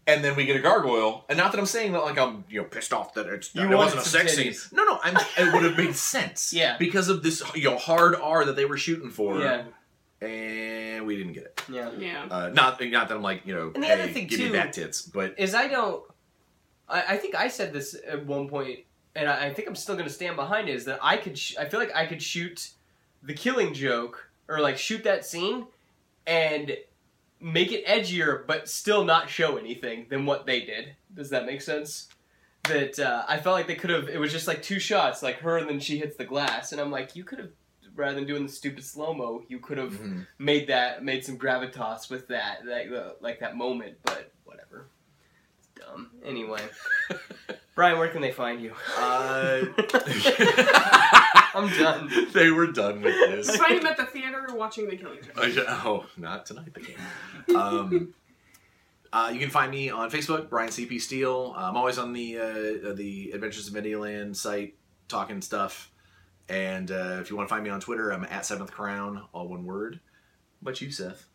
Speaker 1: and then we get a gargoyle. And not that I'm saying that like I'm you know pissed off that it's
Speaker 2: You
Speaker 1: it wasn't a
Speaker 2: wanted some
Speaker 1: sex scene.
Speaker 2: titties.
Speaker 1: No, no, I'm, it would have made sense.
Speaker 2: Yeah.
Speaker 1: because of this you know hard R that they were shooting for.
Speaker 2: yeah,
Speaker 1: and we didn't get it.
Speaker 2: yeah.
Speaker 4: Yeah.
Speaker 1: Uh, not not that I'm like you know,
Speaker 2: And the
Speaker 1: hey,
Speaker 2: other thing,
Speaker 1: give
Speaker 2: too-
Speaker 1: me bat tits, but
Speaker 2: Is I don't. I, I think I said this at one point, and I, I think I'm still going to stand behind it. Is that I could? Sh- I feel like I could shoot the Killing Joke or like shoot that scene and make it edgier, but still not show anything than what they did. Does that make sense? That uh, I felt like they could have. It was just like two shots, like her and then she hits the glass, and I'm like, you could have. Rather than doing the stupid slow mo, you could have
Speaker 1: Mhm.
Speaker 2: made that made some gravitas with that like uh, like that moment but whatever it's dumb anyway brian where can they find you
Speaker 1: uh,
Speaker 2: i'm done
Speaker 1: they were done with this.
Speaker 4: I find him at the theater watching The Killing Joke.
Speaker 1: Oh, yeah. Oh, not tonight. They can't. Um, uh, you can find me on Facebook, Brian CP Steele. I'm always on the uh, the Adventures of Videoland site talking stuff. And uh, if you want to find me on Twitter, I'm at Seventh Crown, all one word. But you, Seth?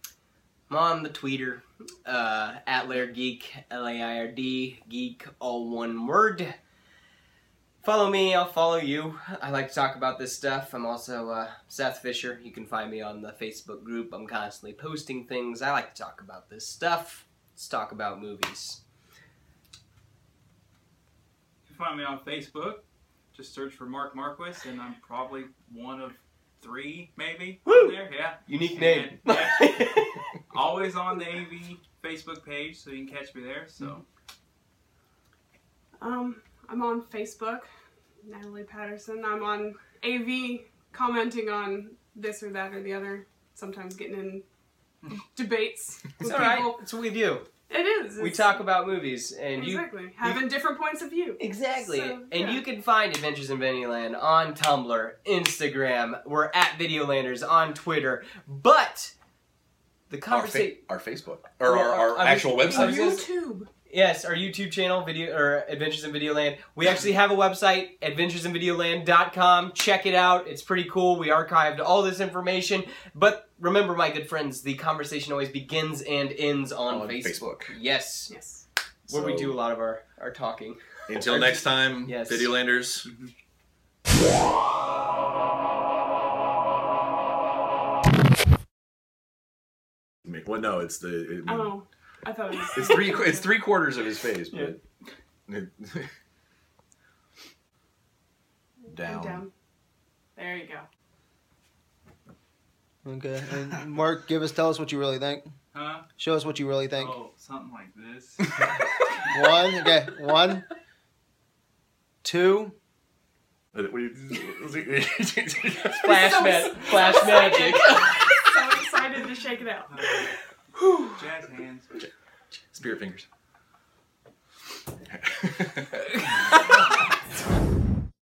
Speaker 2: i'm on the tweeter uh, at laird geek l-a-i-r-d geek all one word follow me i'll follow you i like to talk about this stuff i'm also uh, seth fisher you can find me on the facebook group i'm constantly posting things i like to talk about this stuff let's talk about movies
Speaker 3: You can find me on Facebook. Just search for Mark Marquis, and I'm probably one of three, maybe.
Speaker 2: Woo!
Speaker 3: There, yeah.
Speaker 2: Unique name.
Speaker 3: Yeah. Always on the AV Facebook page, so you can catch me there. So
Speaker 4: Um, I'm on Facebook, Natalie Patterson. I'm on AV, commenting on this or that or the other. Sometimes getting in debates with
Speaker 2: it's all right. It's what we do.
Speaker 4: It is.
Speaker 2: We talk about movies, and you
Speaker 4: exactly having different points of view.
Speaker 2: exactly,
Speaker 4: So,
Speaker 2: and
Speaker 4: yeah.
Speaker 2: you can find Adventures in Videoland on Tumblr, Instagram. We're at Videolanders on Twitter, but the
Speaker 1: Our,
Speaker 2: conversation.
Speaker 1: fa- our Facebook. Or
Speaker 2: Well,
Speaker 1: our, our
Speaker 2: I was-
Speaker 1: actual
Speaker 2: I
Speaker 1: website.
Speaker 2: was gonna-
Speaker 4: YouTube.
Speaker 2: Yes, our YouTube channel, video or Adventures in Videoland. We actually have a website, adventuresinvideoland.com. Check it out. It's pretty cool. We archived all this information. But remember, my good friends, the conversation always begins and ends on,
Speaker 1: On
Speaker 2: Facebook.
Speaker 1: Facebook.
Speaker 2: Yes.
Speaker 4: Yes.
Speaker 2: Where we do a lot of our, our talking.
Speaker 1: Until next time,
Speaker 2: Yes.
Speaker 1: Videolanders. Mm-hmm. Well, no, it's the. It,
Speaker 4: Oh, I thought it was.
Speaker 1: It's three. It's three quarters of his face, but down.
Speaker 4: Down. There you go.
Speaker 5: Okay. And Mark, give us tell us what you really think.
Speaker 3: huh?
Speaker 5: Show us what you really think.
Speaker 3: Oh, something like this.
Speaker 5: One. Okay. One. Two.
Speaker 1: What
Speaker 2: Flash,
Speaker 4: So-
Speaker 2: ma- flash
Speaker 4: excited.
Speaker 2: magic.
Speaker 4: so excited to shake it out.
Speaker 3: Jazz hands.
Speaker 1: Spirit fingers.